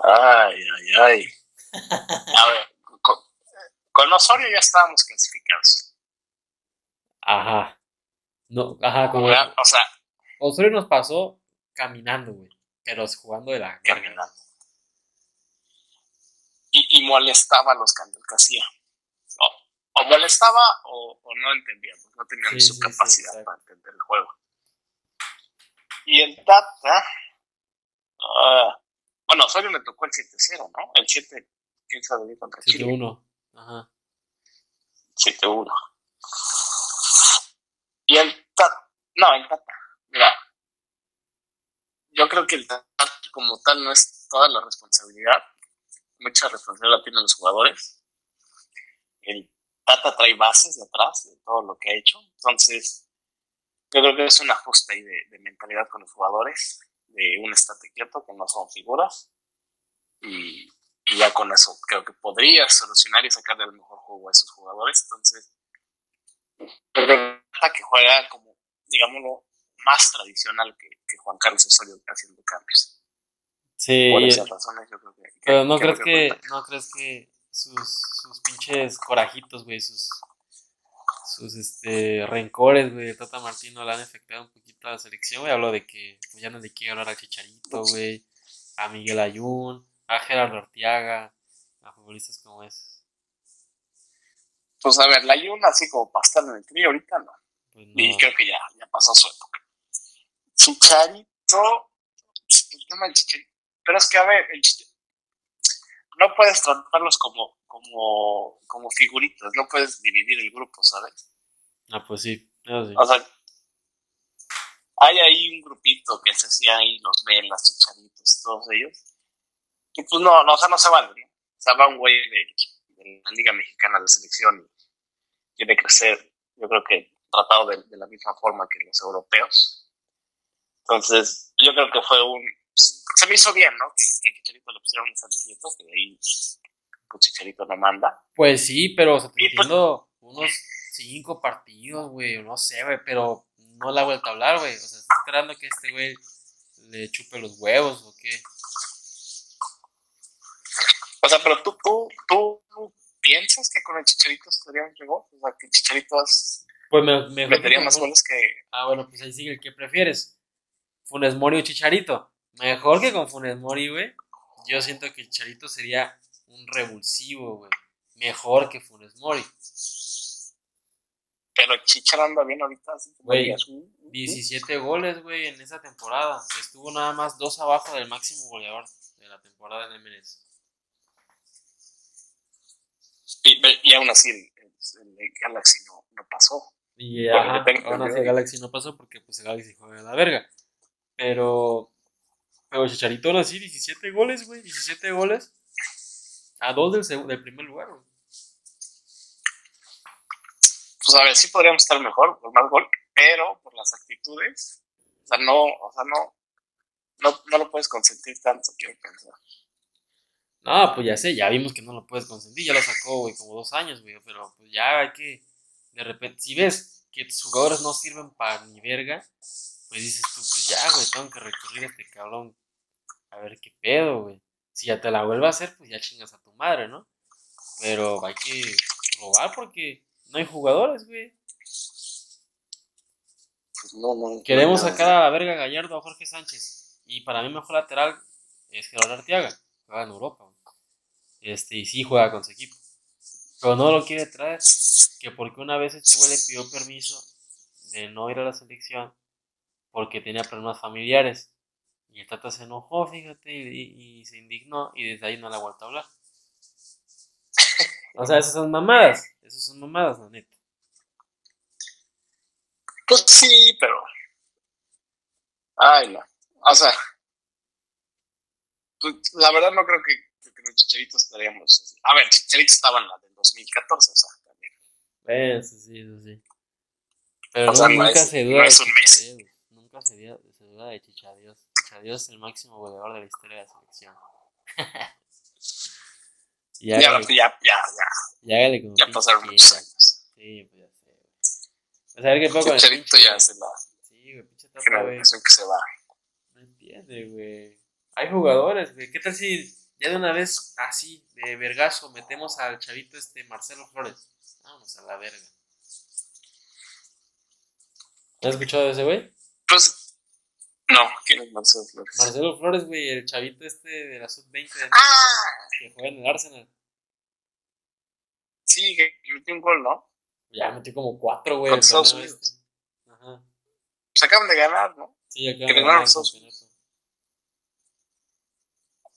Ay, ay, ay. A ver, con, con Osorio ya estábamos clasificados. Ajá. No, ajá, como. o sea. Osorio nos pasó caminando, güey. pero jugando de la caminando. Y, molestaba los cambios que hacía. O, molestaba o, no entendía, no tenían su capacidad para entender el juego. Y el Tata, uh, bueno, solo me tocó el 7-0, ¿no? El 7, ¿quién sabe contra Chile? 7-1, ajá. 7-1. Y el Tata, no, el Tata, mira, yo creo que el Tata como tal no es toda la responsabilidad, mucha responsabilidad tienen los jugadores. El Tata trae bases de atrás de todo lo que ha hecho, entonces yo creo que es un ajuste ahí de, mentalidad con los jugadores, de un estate quieto que no son figuras, y, ya con eso creo que podría solucionar y sacarle el mejor juego a esos jugadores, entonces creo que juega como, digámoslo, más tradicional que, Juan Carlos Osorio haciendo cambios. Sí. Por esas razones yo creo que... pero no crees que, no crees que sus, sus pinches corajitos, güey, sus sus este rencores, güey, de Tata Martino le han afectado un poquito a la selección, güey. Hablo de que pues, ya no le quiere hablar a Chicharito, güey, a Miguel Ayun, a Gerardo Arteaga, a futbolistas como esos. Pues a ver, la Ayun así como para estar en el trío ahorita no. Pues y creo que ya, ya pasó su época. Chicharito, el tema del Chicharito. Pero es que, a ver, no puedes tratarlos como, como, como figuritas, no puedes dividir el grupo, ¿sabes? Ah, pues sí, O sea, hay ahí un grupito que se hacía ahí, los velas, chicharitos, todos ellos. Y pues no, no, o sea, no se vale, ¿no? O sea, va un güey de, la Liga Mexicana de Selección y tiene que ser, yo creo que tratado de, de la misma forma que los europeos. Entonces, yo creo que fue un, se me hizo bien, ¿no? Que, que Chicharito le pusieron un Santo que ahí pues Chicharito no manda. Pues sí, pero se pues, unos cinco partidos, güey, no sé, güey, pero no le ha vuelto a hablar, güey. O sea, está esperando que este güey le chupe los huevos o qué. O sea, pero tú, tú, tú, piensas que con el Chicharito estaría un O sea, que Chicharito pues me, metería más goles que. Ah, bueno, pues ahí sigue el que prefieres. Funes Mori o Chicharito. Mejor que con Funes Mori, güey. Yo siento que Chicharito sería un revulsivo, güey. Mejor que Funes Mori. Pero Chichar anda bien ahorita. Güey, 17 goles, güey, en esa temporada. Estuvo nada más dos abajo del máximo goleador de la temporada en MLS. Y, y aún así, el, Galaxy no, no pasó. Y ajá, aún así Galaxy no pasó porque pues el Galaxy juega de la verga. Pero pero Chicharito ahora sí, 17 goles, güey. 17 goles. A dos del, del primer lugar, güey. Pues a ver, sí podríamos estar mejor por más gol, pero por las actitudes, o sea, no, o sea, no, no, no lo puedes consentir tanto, quiero pensar. No, pues ya sé, ya vimos que no lo puedes consentir, ya lo sacó, güey, como dos años, güey, pero pues ya hay que, de repente, si ves que tus jugadores no sirven para ni verga, pues dices tú, pues ya, güey, tengo que recurrir a este cabrón a ver qué pedo, güey. Si ya te la vuelve a hacer, pues ya chingas a tu madre, ¿no? Pero hay que probar porque no hay jugadores, güey. Pues no, no, Queremos sacar a la verga Gallardo a Jorge Sánchez. Y para mí mejor lateral es Gerardo Arteaga. Juega en Europa, güey. Este, y sí juega con su equipo. Pero no lo quiere traer. Que porque una vez este güey le pidió permiso de no ir a la selección porque tenía problemas familiares. Y el Tata se enojó, fíjate, y, se indignó, y desde ahí no le ha vuelto a hablar. O sea, esas son mamadas. Esas son mamadas, la neta. Pues sí, pero. Ay, no. O sea. Pues, la verdad no creo que, que los chicharitos estaríamos. Así. A ver, chicharitos estaban en la del 2014, o sea, también. Eso sí, eso sí. Pero nunca se duda. de Nunca se, se duda de Chichadios. Dios el máximo goleador de la historia de la selección. ya, ya, ya, ya, ya. Ya pasaron muchos años. Sí, pues ya sé, A ver qué poco. Chicharito ya se la. Sí, güey, pinche tapa, güey. que se va. No entiende, güey. Hay jugadores, güey. ¿Qué tal si ya de una vez así, de vergazo, metemos al chavito este Marcelo Flores? Vamos a la verga. ¿Has escuchado de ese güey? Pues No, ¿quién es Marcelo Flores? Marcelo Flores, güey, el chavito este de la sub-20 de México, Ah, que juega en el Arsenal. sí, que metió un gol, ¿no? Ya metió como cuatro, güey. Con Estados Unidos. este. Ajá. Se acaban de ganar, ¿no? Sí, acá Que Estados campeonato.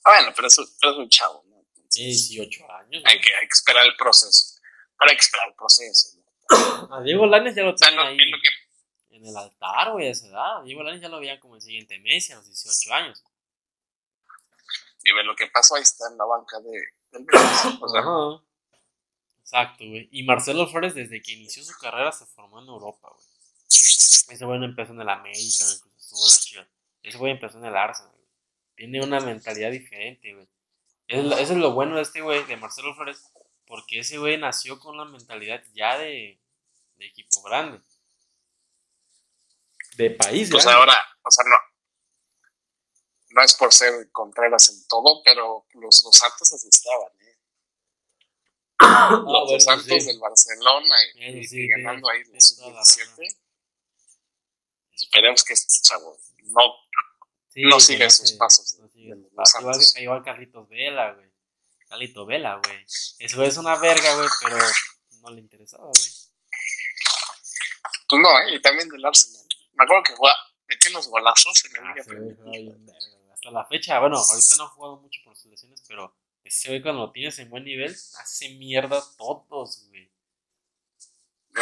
Ah, bueno, pero es, pero es un chavo, ¿no? Entonces, Sí, 18 años. hay, que, hay que esperar el proceso. Pero hay que esperar el proceso, ¿no? A Diego Lanes ya lo O sea, tienen no, ahí en lo que en el altar, güey, a esa edad. Diego Lanes ya lo veían como el siguiente Messi a los 18 años. y ve lo que pasó ahí está en la banca de, del. O sea, Ajá. Exacto, güey. Y Marcelo Flores, desde que inició su carrera, se formó en Europa, güey. Ese güey no empezó en el América, en la Chivas. Ese güey empezó en el Arsenal, güey. Tiene una mentalidad diferente, güey. Eso es lo bueno de este güey, de Marcelo Flores, porque ese güey nació con una mentalidad ya de, de equipo grande. De país pues grande. ahora, o sea, no. No es por ser Contreras en todo, pero los, los Santos así estaban, ¿eh? Ah, los, bueno, los Santos sí. del Barcelona y, Eso sí, y ganando ahí tienes los toda la razón. 17. Esperemos que este chavo no, Sí, no siga esos pasos no los pasos. Igual, igual Carlitos Vela, güey. Carlito Vela, güey. Güey es una verga, güey, pero no le interesaba, güey. Pues no, ¿eh? y también del Arsenal. Me acuerdo que jugaba, metió unos golazos en la Ah, Liga. Hasta la fecha, bueno, ahorita no ha jugado mucho por sus lesiones, pero ese güey cuando lo tienes en buen nivel, hace mierda todos, güey.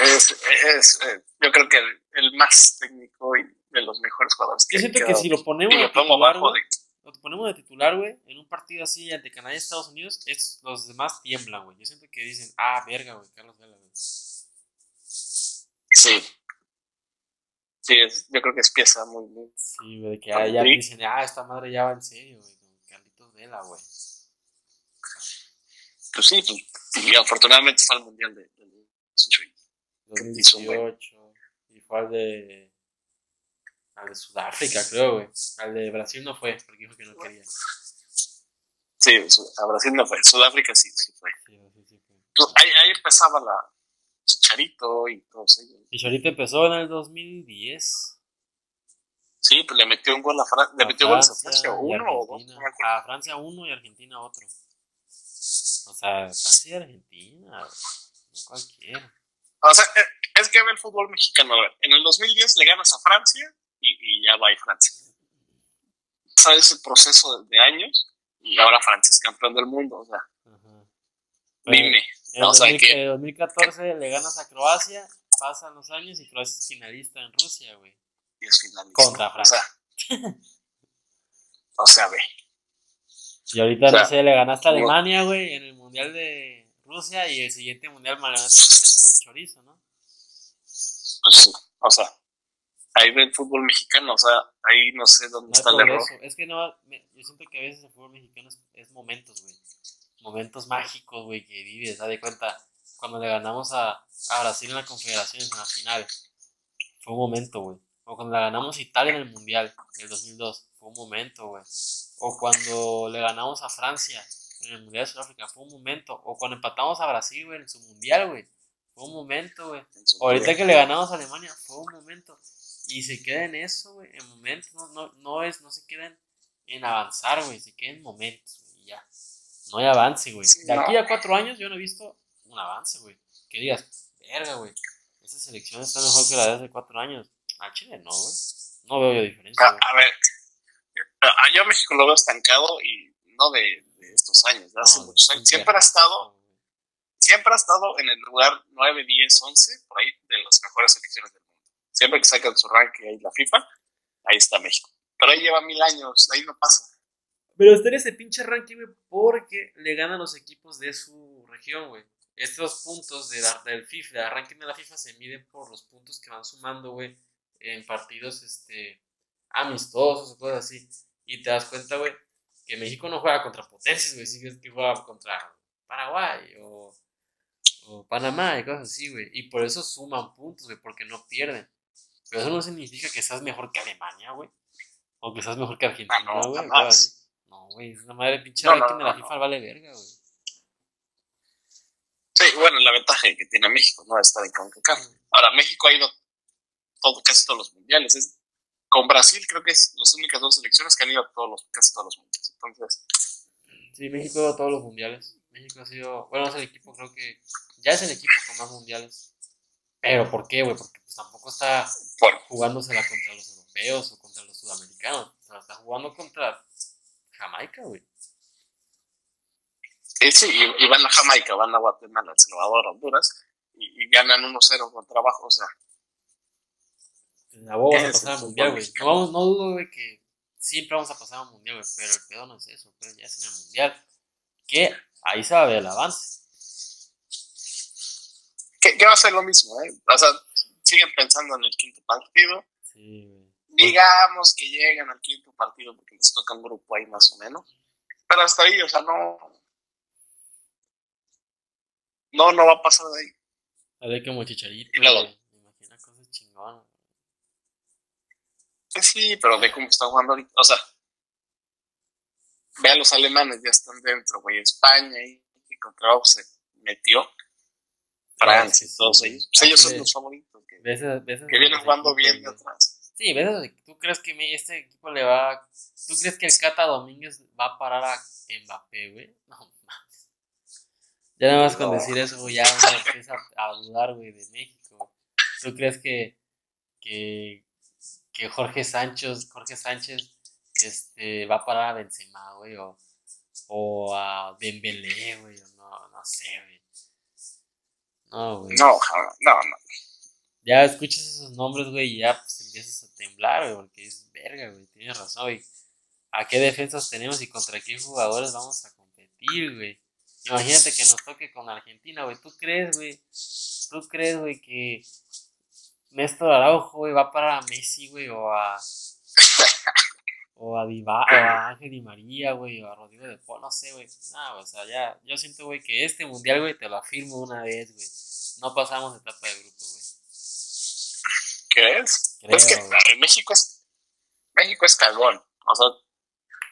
Es, es, eh, yo creo que el, el más técnico y de los mejores jugadores Yo siento que que si lo ponemos de titular, lo ponemos de titular, güey, en un partido así ante Canadá y Estados Unidos, es, los demás tiemblan, güey. Yo siento que dicen, ah, verga, güey, Carlos Vela, güey. Sí. Sí, es- yo creo que es pieza muy, muy. Sí, güey, de que ya, ya dicen, ah, esta madre ya va en serio, güey, con Carlitos Vela, güey. Pues sí, pues, y afortunadamente fue al mundial de, de, de 18. hizo un buen- 2018, y fue al de, al de Sudáfrica, creo, güey. Al de Brasil no fue, porque dijo que no quería. Sí, a Brasil no fue, Sudáfrica sí, sí fue. Sí, sí, sí. Pues ahí, ahí empezaba la Chicharito y todos ellos. Y Chorito empezó en el 2010. Sí, pues le metió un gol a Francia, le a metió goles a Francia Francia, uno o dos. No. A Francia uno y Argentina otro. O sea, Francia y Argentina. No cualquiera. O sea, eh, es que ve el fútbol mexicano. a ver, En el 2010 le ganas a Francia y, y ya va ahí Francia. ¿Sabes ese proceso de, años? Y ahora Francia es campeón del mundo. O sea, Ajá. dime. En el O sea, 2000 que- en 2014 le ganas a Croacia, pasan los años y Croacia es finalista en Rusia, güey. Y es finalista. Contra Francia. O sea, o sea, ve. Y ahorita, O sea, no sé, le ganaste a no- Alemania, güey, en el Mundial de Rusia y el siguiente Mundial me ganaste el chorizo, ¿no? Pues sí. O sea, ahí ve el fútbol mexicano. O sea, ahí no sé dónde No está el error. Es que no, me- yo siento que a veces el fútbol mexicano es, es momentos, güey. Momentos mágicos, güey, que vives, da de cuenta. Cuando le ganamos a, a Brasil en la Confederaciones en la final, fue un momento, güey. O cuando le ganamos a Italia en el Mundial, en el 2002, fue un momento, güey. O cuando le ganamos a Francia en el Mundial de Sudáfrica, fue un momento. O cuando empatamos a Brasil, güey, en su Mundial, güey, fue un momento, güey. Ahorita que le ganamos a Alemania fue un momento. Y se queda en eso, güey. En momentos. No, no, no, es, no se queda en, avanzar, güey. Se queda en momentos. No hay avance, güey. Sí, de aquí a cuatro años yo no he visto un avance, güey. Que digas, verga, güey. Esa selección está mejor que la de hace cuatro años. Al Chile no, güey. No veo yo diferencia, A, güey. a ver, a- yo a México lo veo estancado y no de, de estos años, de hace No, muchos años. Siempre ha estado, siempre ha estado en el lugar 9, 10, 11, por ahí, de las mejores selecciones del mundo. Siempre que sacan su ranking ahí la FIFA, ahí está México. Pero ahí lleva mil años, ahí no pasa. Pero está en ese pinche ranking, güey, porque le ganan los equipos de su región, güey. Estos puntos de la- del FIFA, del ranking de la FIFA, se miden por los puntos que van sumando, güey, en partidos este, amistosos o cosas así. Y te das cuenta, güey, que México no juega contra potencias, güey, sí que es que juega contra Paraguay o, o Panamá y cosas así, güey. Y por eso suman puntos, güey, porque no pierden. Pero eso no significa que seas mejor que Alemania, güey. O que seas mejor que Argentina, Ah, no, No, güey, es una madre pinche No, no, de la FIFA vale verga, güey. Sí, bueno, la ventaja que tiene México, ¿no? Está en CONCACAF. Ahora, México ha ido todo, casi todos los mundiales. Es con Brasil creo que es las únicas dos selecciones que han ido a todos los, casi todos los mundiales. Entonces. Sí, México ha ido a todos los mundiales. México ha sido, bueno, es el equipo, creo que ya es el equipo con más mundiales. Pero ¿por qué, güey? Porque pues, tampoco está jugándosela contra los europeos o contra los sudamericanos. O sea, está jugando contra Jamaica, güey. Sí, y, van a Jamaica, van a Guatemala, El Salvador, Honduras, y, ganan 1-0 con trabajo, o sea. La vamos a pasar al mundial, güey. No, vamos, no dudo, güey, que siempre vamos a pasar al mundial, güey, pero el pedo no es eso, pero ya es en el mundial. Que ahí se va a ver el avance. Que, va a ser lo mismo, ¿eh? O sea, siguen pensando en el quinto partido. Sí, güey. Digamos que llegan al quinto partido porque les toca un grupo ahí más o menos. Pero hasta ahí, o sea, no, no, no va a pasar de ahí. A ver como chicharito. Y luego. Me imagino cosas chingonas. Sí, pero ve cómo está jugando ahorita. O sea, ve a los alemanes, ya están dentro, güey. España y, contra se metió. Francia, sí, todos ellos. Pues ellos son los favoritos. Que, que vienen jugando bien de atrás. Sí, ¿ves? ¿Tú crees que este equipo le va. ¿Tú crees que el Cata Domínguez va a parar a Mbappé, güey? No ya nada más con decir eso, ya uno empieza a dudar, güey, de México. ¿Tú crees que, que, que Jorge Sánchez, Jorge Sánchez este, va a parar a Benzema, güey? O, o a Dembélé, güey, no, no sé, güey. No, güey. No, no, no. Ya escuchas esos nombres, güey, y ya pues, empiezas a temblar, güey, porque dices, verga, güey, tienes razón, güey. ¿A qué defensas tenemos y contra qué jugadores vamos a competir, güey? Imagínate que nos toque con Argentina, güey. ¿Tú crees, güey? ¿Tú crees, güey, que Néstor Araujo, güey, va para Messi, güey, o a. o a Diva, o a Ángel Di María, güey, o a Rodrigo de Paul, no sé, güey. No, o sea, ya, yo siento, güey, que este mundial, güey, te lo afirmo una vez, güey. No pasamos etapa de grupo, güey. ¿Crees? Creo, es que México es. México es cagón. O sea,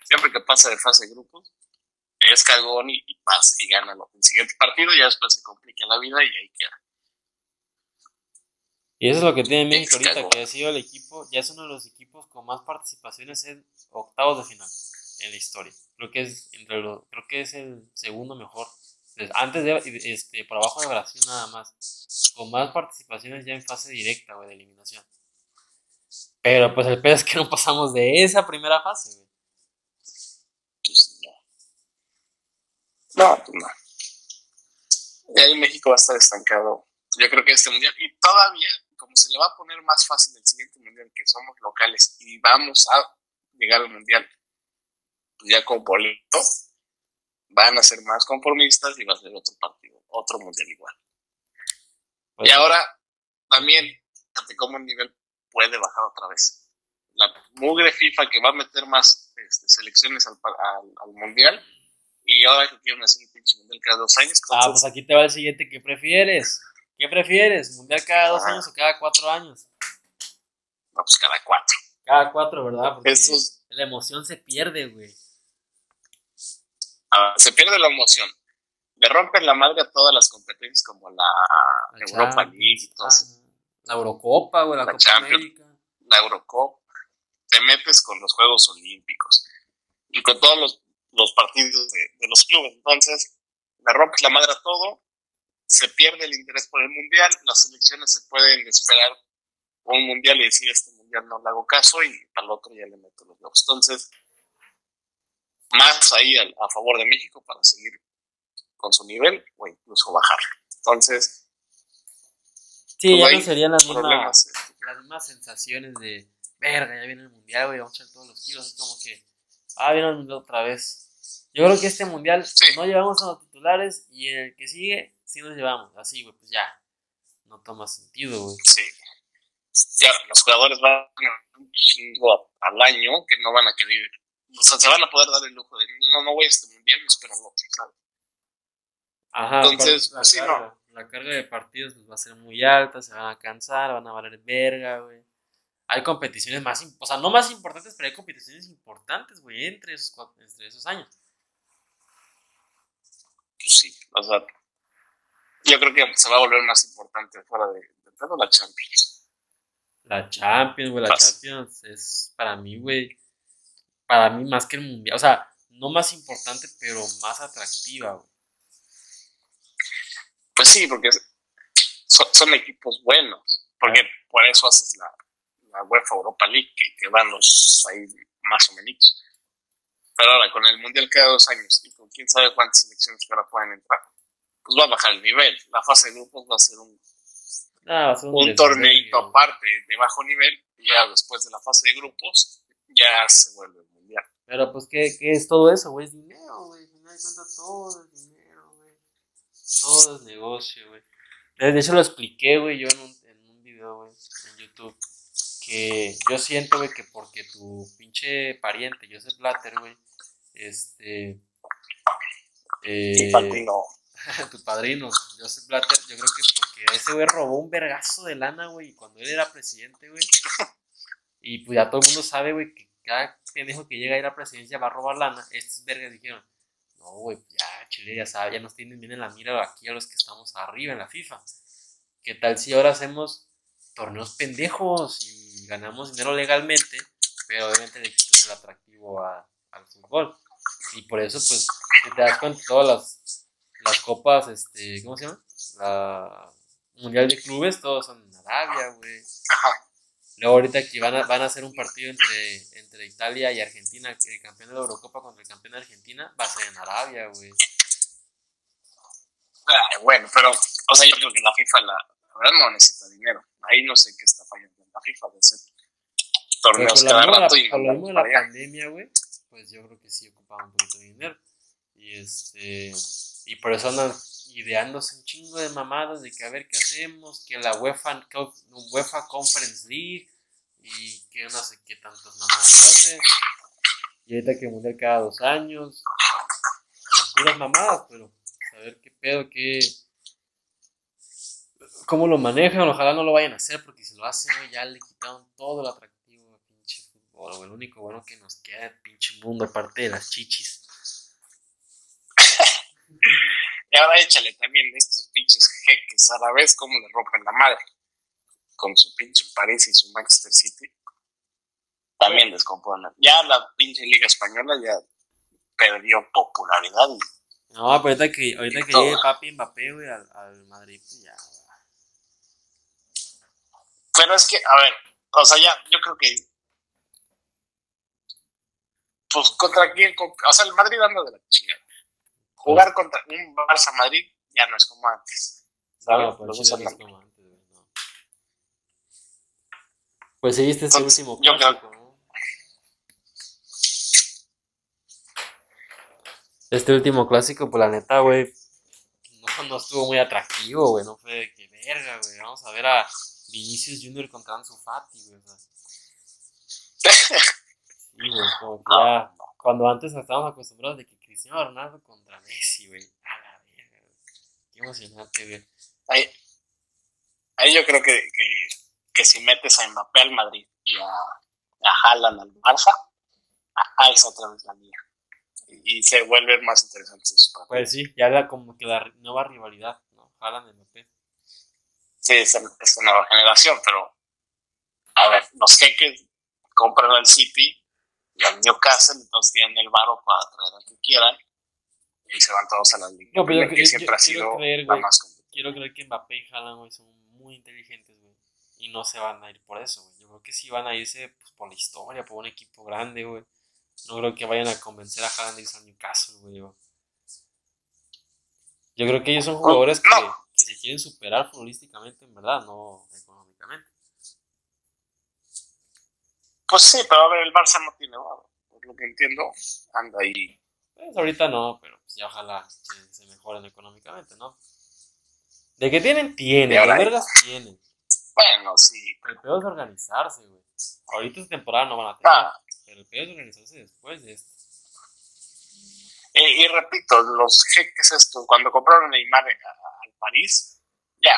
siempre que pasa de fase de grupos, es cagón y, pasa y gana el siguiente partido, y ya después se complica la vida y ahí queda. Y eso es lo que tiene México ahorita, que ha sido el equipo, ya es uno de los equipos con más participaciones en octavos de final en la historia. Creo que es entre lo, creo que es el segundo mejor. Antes de este, por abajo de Brasil nada más. Con más participaciones ya en fase directa, güey, de eliminación. Pero pues el pedo es que no pasamos de esa primera fase, güey. No, pues no. Y ahí México va a estar estancado. Yo creo que este mundial, y todavía, como se le va a poner más fácil el siguiente mundial, que somos locales y vamos a llegar al mundial pues ya con boleto, van a ser más conformistas y va a ser otro partido, otro mundial igual. y ahora también, fíjate cómo el nivel puede bajar otra vez. La mugre FIFA que va a meter más este, selecciones al, al mundial y ahora que quieren hacer un pinche mundial cada dos años. Ah, pues aquí te va el siguiente. ¿Qué prefieres? ¿Qué prefieres? ¿Mundial cada dos años o cada cuatro años? No, pues cada cuatro. Cada cuatro, ¿verdad? Porque la emoción se pierde, güey. Ah, se pierde la emoción. Le rompen la madre a todas las competencias como la, Europa League y todo La Eurocopa, la, Copa América. La Eurocopa. Te metes con los Juegos Olímpicos y con todos los los partidos de, los clubes. Entonces, le rompes la madre a todo, se pierde el interés por el mundial, las selecciones se pueden esperar un mundial y decir este mundial no le hago caso y al otro ya le meto los huevos. Entonces, más ahí a, favor de México para seguir con su nivel o incluso bajar. Entonces, sí, pues ya no serían las mismas, este. las mismas sensaciones de verga, ya viene el mundial, güey, vamos a echar todos los kilos, es como que, ah, viene el mundial otra vez yo creo que este mundial no llevamos a los titulares y en el que sigue sí nos llevamos. Así, güey, pues ya. No toma sentido, güey. Sí. Ya, los jugadores van un chingo al año que no van a querer. O sea, se van a poder dar el lujo de. No, no voy a este mundial, me espero el otro, ¿sabes? Ajá, entonces, la, sí, carga, no. la carga de partidos pues, va a ser muy alta, se van a cansar, van a valer verga, güey. Hay competiciones más, o sea, no más importantes, pero hay competiciones importantes, güey, entre esos, entre esos años pues sí, o sea, yo creo que se va a volver más importante fuera de, de todo la Champions. La Champions, güey, la Champions es para mí, güey, para mí más que el Mundial, o sea, no más importante, pero más atractiva, güey. Pues sí, porque son, equipos buenos, porque por eso haces la, la UEFA Europa League, que, van los ahí más o menos. Pero ahora, con el Mundial cada dos años y con quién sabe cuántas selecciones que ahora pueden entrar, pues va a bajar el nivel. La fase de grupos va a ser un, ah, un, torneito aparte de bajo nivel, y ya después de la fase de grupos, ya se vuelve. Pero pues, ¿qué, qué es todo eso, güey? Es dinero, güey. Me das cuenta todo es dinero, güey. Todo es negocio, güey. De hecho, lo expliqué, güey, yo en un, en un video, güey, en YouTube que yo siento, güey, que porque tu pinche pariente, Joseph Blatter, güey, este... Eh, padrino. tu padrino, Joseph Blatter, yo creo que porque ese güey robó un vergazo de lana, güey, cuando él era presidente, güey. Y pues ya todo el mundo sabe, güey, que cada pendejo que llega a ir a la presidencia va a robar lana. Estos vergas dijeron, no, güey, ya Chile ya sabe, ya nos tienen bien en la mira aquí a los que estamos arriba en la FIFA. ¿Qué tal si ahora hacemos torneos pendejos y ganamos dinero legalmente, pero obviamente le quitas el atractivo al fútbol. Y por eso, pues, te das cuenta, todas las, las copas, este, ¿cómo se llama? La Mundial de Clubes, todos son en Arabia, güey. Luego ahorita aquí van a, van a hacer un partido entre, entre Italia y Argentina, el campeón de la Eurocopa contra el campeón de Argentina, va a ser en Arabia, güey. bueno, pero, o sea, yo creo que la FIFA, la, la verdad, no necesita dinero. Ahí no sé qué está fallando la FIFA de hacer torneos cada rato. y por lo mismo de la pandemia, güey, pues yo creo que sí ocupaba un poquito de dinero. Y este y por eso andan ideándose un chingo de mamadas de que a ver qué hacemos, que la UEFA, UEFA Conference League y que no sé qué tantas mamadas hace. Y ahorita que mundial cada dos años. puras mamadas, pero a ver qué pedo, qué cómo lo manejan, ojalá no lo vayan a hacer, porque si lo hacen, ya le quitaron todo el atractivo al pinche fútbol, El único bueno que nos queda el pinche mundo, aparte de las chichis. y ahora échale también de estos pinches jeques árabes, cómo le rompen la madre. Con su pinche París y su Manchester City. También descomponen. Ya la pinche Liga Española ya perdió popularidad. no, pero ahorita que, ahorita que llegue Papi Mbappé, güey, al, al Madrid, pues ya, pero es que, a ver, o sea, ya, yo creo que. Pues contra quién. O sea, el Madrid anda de la chingada. Jugar contra un Barça Madrid ya no es como antes. ¿sabes? No, pues, no es como antes, no. Pues seguiste este último clásico, ¿no? Este último clásico, pues la neta, güey, no, no estuvo muy atractivo, güey. No fue de que verga, güey. Vamos a ver a Vinicius Junior contra Ansu Fati, güey. Sí, güey, como que ya, cuando antes estábamos acostumbrados de que Cristiano Ronaldo contra Messi, güey. A la verga, Qué emocionante, güey. Ahí, ahí yo creo que, que, que, si metes a Mbappé al Madrid y a, a Haaland al Barça, a, esa otra vez la mía. Y, se vuelve más interesante eso. Pues sí, ya era como que la nueva rivalidad, ¿no? Haaland y Mbappé sí, es, es una nueva generación, pero a ver, los jeques compran al City y al Newcastle, entonces tienen el varo para traer al que quieran y se van todos a la liga. No, pero que siempre ha sido creer, la más Quiero creer que Mbappé y Haaland son muy inteligentes, güey. Y no se van a ir por eso, güey. Yo creo que sí van a irse pues, por la historia, por un equipo grande, güey. No creo que vayan a convencer a Haaland de irse al Newcastle, güey. Yo creo que ellos son jugadores que que se quieren superar futbolísticamente, en verdad, no económicamente. Pues sí, pero a ver, el Barça no tiene nada, por lo que entiendo, anda ahí. Pues ahorita no, pero pues ya ojalá que se mejoren económicamente, ¿no? De que tienen, tienen, de vergas tienen. Bueno, sí. El peor es organizarse, güey. Ahorita esta temporada no van a tener, ah. pero el peor es organizarse después de esto. y repito, los jeques esto, cuando compraron Neymar París, ya,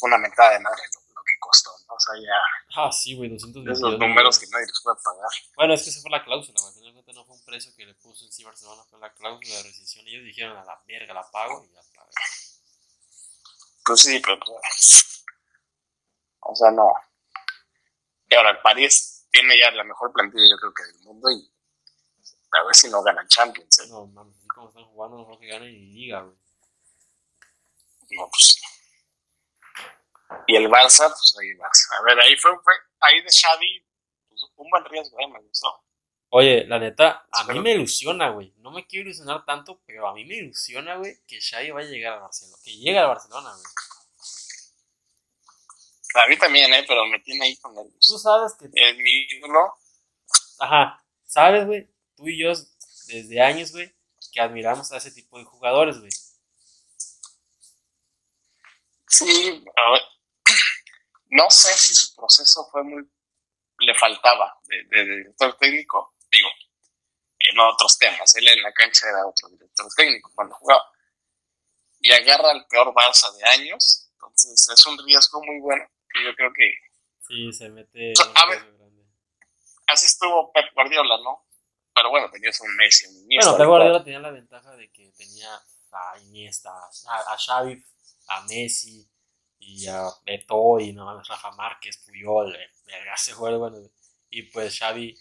una mentada de madre lo, que costó, ¿no? O sea, ya. Ah, sí, güey, 200 Esos números que nadie les puede pagar. Bueno, es que esa fue la cláusula, güey. Finalmente no fue un precio que le puso en sí Barcelona, fue la cláusula de rescisión. Ellos dijeron a la verga, la pago y ya pagué. Pues sí, pero pues. O sea, no. Y ahora París tiene ya la mejor plantilla, yo creo que del mundo, y a ver si no ganan Champions. ¿eh? No, mames, así como están jugando, no creo que ganen ni liga, güey. No, pues. Y el Barça, pues ahí vas. A ver, ahí fue, fue ahí de Xavi, pues, un buen riesgo, ¿eh? me gustó. Oye, la neta, a mí me ilusiona, güey. No me quiero ilusionar tanto, pero a mí me ilusiona, güey, que Xavi va a llegar al Barcelona. Que llegue al Barcelona, güey. A mí también, ¿eh? Pero me tiene ahí con Tú nervios. sabes que... Es mi ídolo. Ajá, sabes, güey, tú y yo desde años, güey, que admiramos a ese tipo de jugadores, güey. Sí, a ver, no sé si su proceso fue muy. Le faltaba de, de- de director técnico. Digo, en otros temas. Él en la cancha era otro director técnico cuando jugaba. Y agarra el peor Barça de años. Entonces es un riesgo muy bueno. Que yo creo que Sí, se mete... O sea, a ver. grande. así estuvo Pep Guardiola, ¿no? Pero bueno, tenías un Messi, un Iniesta. Bueno, Pep Guardiola tenía la ventaja de que tenía a Iniesta, a, a Xavi, a Messi y a Beto y no Rafa Márquez, Puyol, eh, verga, ese juego, bueno, y pues Xavi.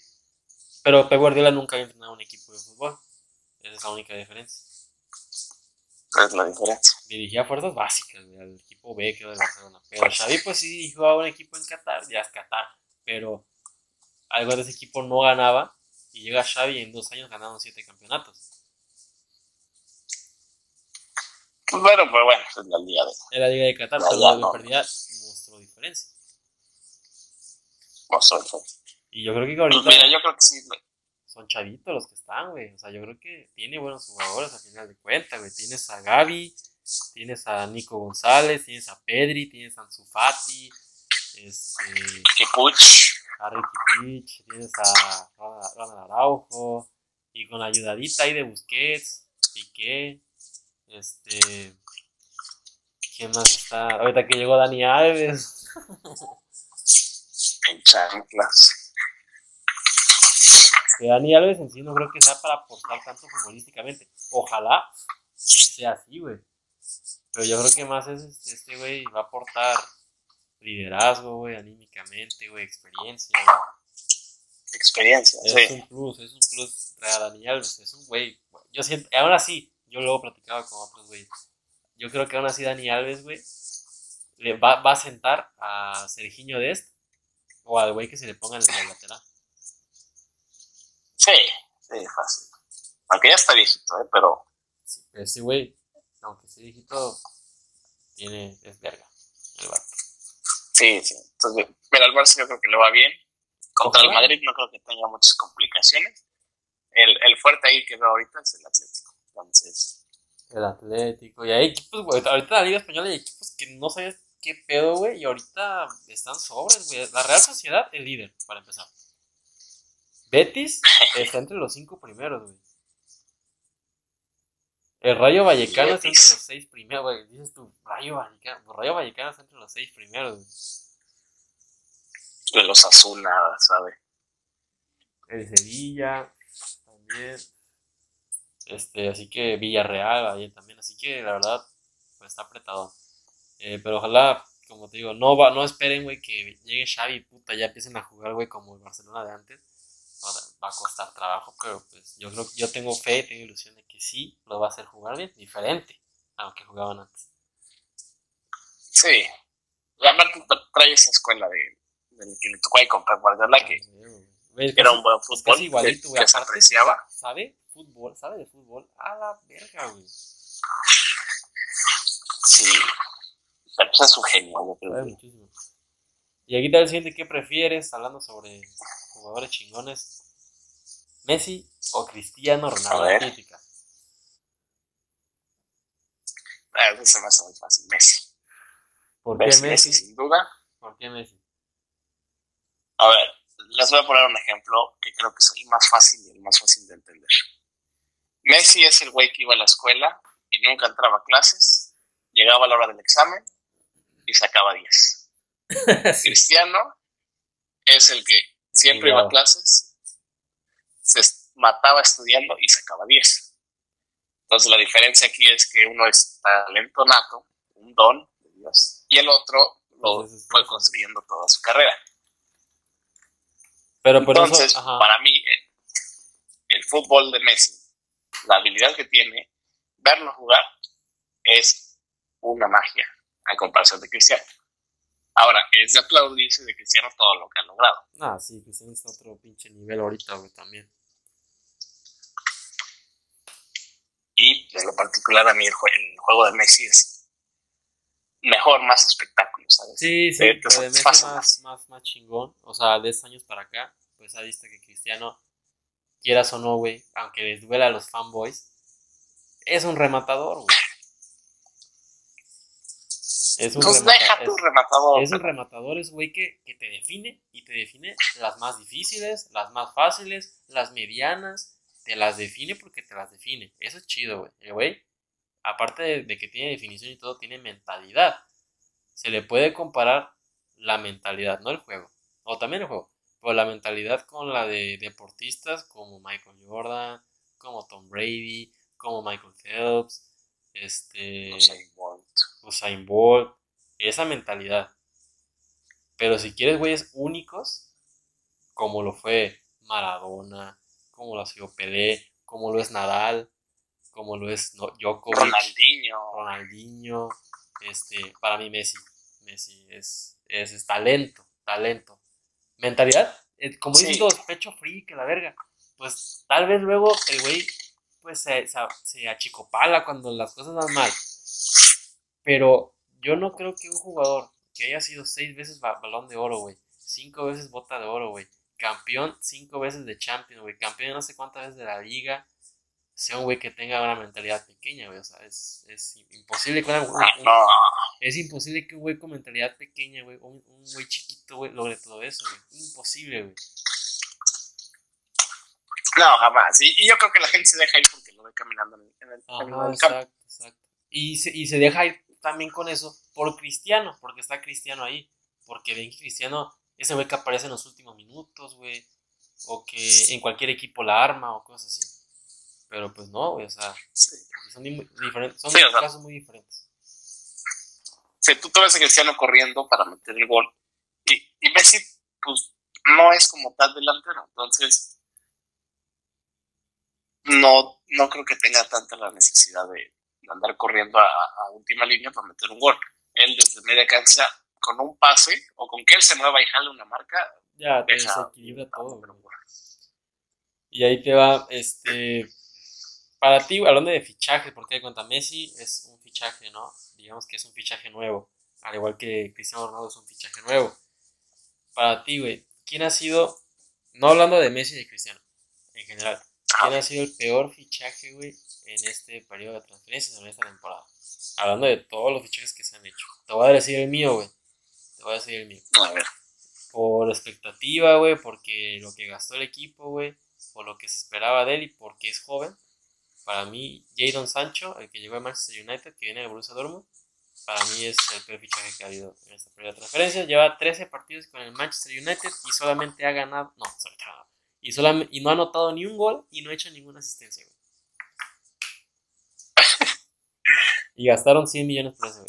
Pero Pep Guardiola nunca había entrenado un equipo de fútbol. Esa es la única diferencia. Es la diferencia. Dirigía fuerzas básicas, al equipo B que era de Barcelona. Pero Xavi pues sí dirigió a un equipo en Qatar, ya es Qatar, pero algo de ese equipo no ganaba y llega Xavi y en dos años ganaron siete campeonatos. Pues bueno, pues bueno, es la liga de. Era Liga de Qatar, pero lo no. perdía mostró diferencia. sé, fue- Y yo creo que Pues mira, yo creo que sí. güey. son chavitos los que están, güey. O sea, yo creo que tiene buenos jugadores al final de cuentas, güey. Tienes a Gaby, tienes a Nico González, tienes a Pedri, tienes a Ansu Fati, este, a Ricky Pitch, tienes a Ronald Araujo, y con la ayudadita ahí de Busquets, Piqué, este, ¿quién más está? Ahorita que llegó Dani Alves, En chanclas. que Dani Alves en sí no creo que sea para aportar tanto futbolísticamente. Ojalá sí sea así, güey. Pero yo creo que más es este- este güey va a aportar liderazgo, güey, anímicamente, güey, experiencia, güey. Experiencia, Es sí. un plus, es un plus a Dani Alves, es un güey. Yo siento, aún así, yo luego platicaba con otros güeyes. Yo creo que aún así Dani Alves, güey, le va, va a sentar a Serginho Dest o al güey que se le ponga en el lateral. Sí, sí, fácil. Aunque ya está viejito, ¿eh? pero Sí, pero ese güey, aunque sea viejito, tiene, es verga. El vato. sí, sí. Entonces, mira, al Barça yo creo que le va bien. Contra el. Madrid no creo que tenga muchas complicaciones. El, el fuerte ahí que veo ahorita es el Atlético. Entonces, El Atlético. Y hay equipos, güey. Ahorita la Liga Española hay equipos que no sabes qué pedo, güey. Y ahorita están sobres, güey. La Real Sociedad, el líder, para empezar. Betis está entre los cinco primeros, güey. El Rayo Vallecano está entre los seis primeros, güey. Dices tú, Rayo Vallecano. Rayo Vallecano está entre los seis primeros, de los azul nada, ¿sabe? El Sevilla también. Este, así que Villarreal ahí también. Así que la verdad, pues está apretado. Eh, pero ojalá, como te digo, no va, no esperen, güey, que llegue Xavi y puta, ya empiecen a jugar, güey, como el Barcelona de antes. Va, a costar trabajo, pero pues yo creo yo tengo fe, tengo ilusión de que sí lo va a hacer jugar bien, diferente a lo que jugaban antes. Sí. Tra- trae esa escuela de, del que le tocó ahí con Pep Guardiola que es era un buen fútbol que, igualito, güey. que se apreciaba. sabe fútbol, sabe de fútbol a la verga, güey. Sí. Pero pues es un genio, yo creo. Muchísimo. Y aquí está el siguiente, ¿qué prefieres? Hablando sobre jugadores chingones. ¿Messi o Cristiano Ronaldo? A ver. Ah, eso se me hace muy fácil. Messi. ¿Por qué Messi, Messi? Messi, sin duda. ¿Por qué Messi? A ver, les voy a poner un ejemplo que creo que es el más fácil y el más fácil de entender. Messi es el güey que iba a la escuela y nunca entraba a clases, llegaba a la hora del examen y sacaba 10. Sí. Cristiano es el que siempre iba a clases, se mataba estudiando y sacaba 10. Entonces la diferencia aquí es que uno es talento nato, un don de Dios, y el otro lo fue construyendo toda su carrera. Pero por Entonces, eso, para mí, el, el fútbol de Messi, la habilidad que tiene, verlo jugar es una magia a comparación de Cristiano. Ahora, es de aplaudirse de Cristiano todo lo que ha logrado. Ah, sí, Cristiano está otro pinche nivel ahorita, güey, también. Y en lo particular, a mí el, jue- el juego de Messi es mejor, más espectáculo, ¿sabes? Sí, sí, lo de Messi más, más, más chingón. O sea, de estos años para acá, pues ha visto que Cristiano, quieras o no, güey, aunque les duela a los fanboys, es un rematador, güey. Es un, remata- deja tu rematador. es un rematador, es güey que, que te define y te define las más difíciles, las más fáciles, las medianas, te las define porque te las define. Eso es chido, güey. El güey, aparte de, de que tiene definición y todo, tiene mentalidad. Se le puede comparar la mentalidad, no el juego, o también el juego, pero la mentalidad con la de deportistas como Michael Jordan, como Tom Brady, como Michael Phelps, este... Bolt. Usain Bolt, esa mentalidad. Pero si quieres güeyes únicos, como lo fue Maradona, como lo ha sido Pelé, como lo es Nadal, como lo es no- Djokovic, Ronaldinho. Ronaldinho, este, para mí Messi, Messi es, es, es talento, talento. Mentalidad, eh, como Sí. dicen todos, pecho frío, que la verga. Pues tal vez luego el güey pues se, se, se achicopala cuando las cosas van mal. Pero yo no creo que un jugador que haya sido seis veces ba- balón de oro, güey, cinco veces bota de oro, güey, campeón cinco veces de Champions, güey, campeón no sé cuántas veces de la liga, sea un güey que tenga una mentalidad pequeña, güey, o sea, es, es imposible que una- un- Ah, es imposible que un güey con mentalidad pequeña, güey, un, un güey chiquito, güey, logre todo eso, güey, imposible, güey. no, jamás. Y, y yo creo que la gente se deja ir porque lo ve caminando en el, en el camino del campo. exacto, exacto. Y se, y se deja ir también con eso por Cristiano, porque está Cristiano ahí. Porque ven que Cristiano, ese güey que aparece en los últimos minutos, güey. O que en cualquier equipo la arma o cosas así. Pero pues no, güey, o sea, son, di- diferentes, son Sí, o sea. casos muy diferentes. Sí, tú te ves a Cristiano corriendo para meter el gol. Y, y Messi, pues, no es como tal delantero. Entonces, no, no creo que tenga tanta la necesidad de, andar corriendo a, a última línea para meter un gol. Él desde media cancha, con un pase, o con que él se mueva y jale una marca, Ya, te desequilibra todo. Y ahí te va, este, para ti, hablando de fichajes, porque cuenta Messi es un fichaje, ¿no? Digamos que es un fichaje nuevo, al igual que Cristiano Ronaldo es un fichaje nuevo. Para ti, güey, ¿quién ha sido, no hablando de Messi y de Cristiano, en general, quién ha sido el peor fichaje, güey, en este periodo de transferencias en esta temporada? Hablando de todos los fichajes que se han hecho. Te voy a decir el mío, güey. Te voy a decir el mío A ver, por expectativa, güey, porque lo que gastó el equipo, güey, por lo que se esperaba de él y porque es joven. Para mí, Jadon Sancho, el que llegó a Manchester United, que viene de Borussia Dortmund, para mí es el peor fichaje que ha habido en esta primera transferencia. Lleva 13 partidos con el Manchester United y solamente ha ganado, no, y, solam- y no ha anotado ni un gol y no ha hecho ninguna asistencia, güey. Y gastaron 100 millones por ese, güey.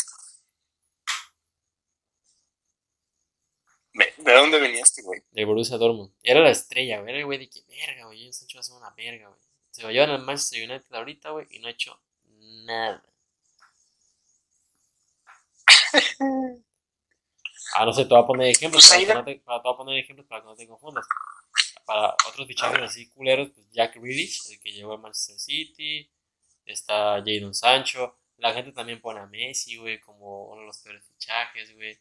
¿de, de dónde venía este güey? de Borussia Dortmund. Era la estrella, güey. Era el güey de que, verga, güey. Sancho va a ser una verga, güey. Se lo llevan al Manchester United ahorita, güey, y no ha hecho nada. Ah, no sé, te voy a poner ejemplos Pues para, no te, para, te voy a poner ejemplos para que no te confundas. Para otros fichajes así culeros, pues Jack Grealish, el que llegó al Manchester City. Está Jadon Sancho. La gente también pone a Messi, güey, como uno de los peores fichajes, güey.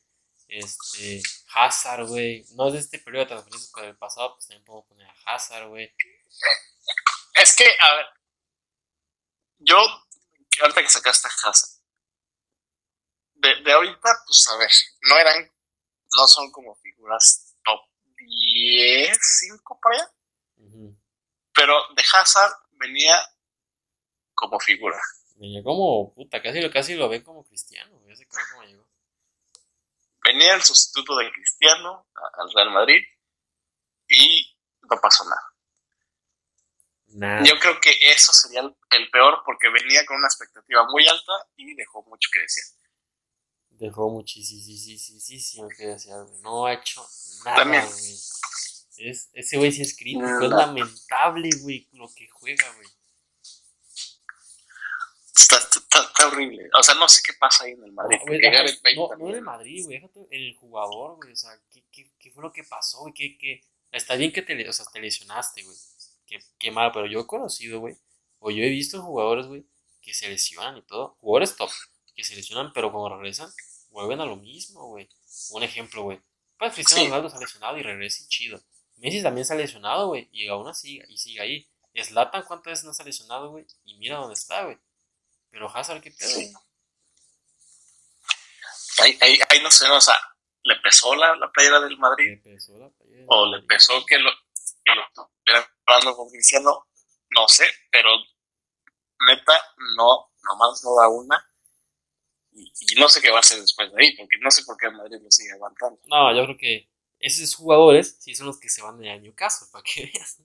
Este, Hazard, güey. No es de este periodo de transferencias, pero del pasado, pues también podemos poner a Hazard, güey. Es que, a ver, yo, ahorita que sacaste a Hazard, de, de ahorita, pues a ver, no eran, no son como figuras top 10, 5 por allá, pero de Hazard venía como figura. Venía como, puta, casi lo, casi lo ven como cristiano, como llegó. Venía el sustituto de Cristiano al Real Madrid y no pasó nada. Yo creo que eso sería el, el peor porque venía con una expectativa muy alta y dejó mucho que decir. Dejó muchísimo que güey. No ha hecho nada, También. güey. Es, ese güey sí es crítico, es lamentable, güey, lo que juega, güey. Está, está, horrible. O sea, no sé qué pasa ahí en el Madrid. No, no, en el Madrid, güey. El jugador, güey. O sea, ¿qué, qué, qué fue lo que pasó, güey? ¿Qué, qué? Está bien que te, o sea, te lesionaste, güey. Qué, qué mal, pero yo he conocido, güey. O yo he visto jugadores, güey, que se lesionan y todo. Jugadores top, que se lesionan, pero cuando regresan, vuelven a lo mismo, güey. Un ejemplo, güey. Pues Cristiano Ronaldo se ha lesionado y regresa y chido. Messi también se ha lesionado, güey. Y aún así, y sigue ahí. Slatan, ¿cuántas veces no se ha lesionado, güey? Y mira dónde está, güey. Pero Hazard, ¿qué pedo? Sí. Ahí, ahí, ahí, no sé, o sea, ¿le pesó la, la playera del Madrid? ¿Le pesó la playera ¿O le pesó que lo, que lo estuvieran hablando con Cristiano? No sé, pero neta, no, nomás no da una. Y, y, no sé qué va a hacer después de ahí, porque no sé por qué el Madrid lo sigue aguantando. No, yo creo que esos jugadores sí son los que se van de año caso, para que veas.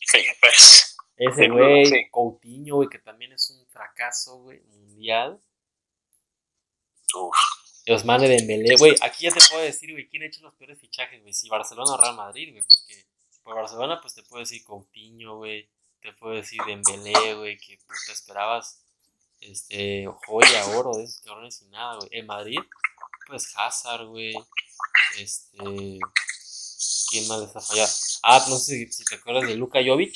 Sí, pues. Ese güey, Coutinho, güey, que también es un fracaso, güey, mundial. Uf. Osmane Dembélé, güey, aquí ya te puedo decir, güey, quién ha hecho los peores fichajes, güey, si Barcelona o Real Madrid, güey, porque por Barcelona, pues te puedo decir Coutinho, güey, te puedo decir Dembélé, güey, que puta esperabas, este, joya, oro de esos cabrones y nada, güey. En Madrid, pues Hazard, güey, este, ¿quién más les ha fallado? Ah, no sé si te acuerdas de Luka Jovic.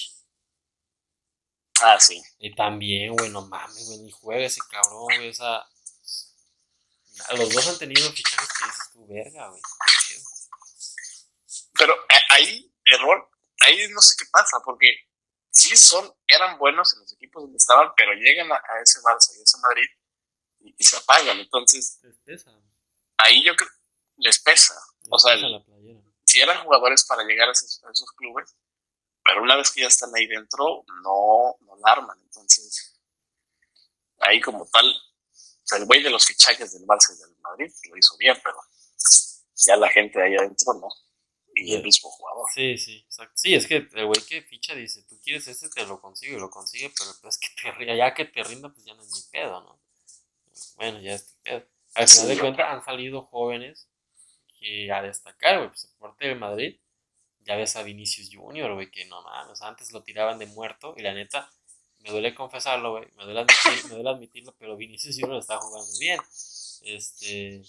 Ah, sí. Y también, güey, no mames, güey, ni juega ese cabrón, güey, o sea. Los dos han tenido fichajes que dices tú, verga, güey. Pero eh, ahí, error, ahí no sé qué pasa, porque sí son, eran buenos en los equipos donde estaban, pero llegan a, ese Barça y a ese Madrid y, se apagan, entonces. Les pesa. Ahí yo creo, les pesa. o sea, si eran jugadores para llegar a esos, a esos clubes, pero una vez que ya están ahí dentro, no, no la arman. Entonces, ahí como tal, o sea, el güey de los fichajes del Barça y del Madrid lo hizo bien, pero ya la gente ahí adentro no. Y el mismo jugador. Sí, sí, exacto. Sí, es que el güey que ficha dice, tú quieres este, te lo consigo y lo consigue, pero pues que te, ya que te rinda, pues ya no es mi pedo, ¿no? Bueno, ya es tu pedo. Al final de cuentas han salido jóvenes que a destacar, güey, pues parte de Madrid ya ves a Vinicius Junior, güey, que no mames, antes lo tiraban de muerto y la neta, me duele confesarlo, güey, me, duele me duele admitirlo, pero Vinicius Junior está jugando bien. Este,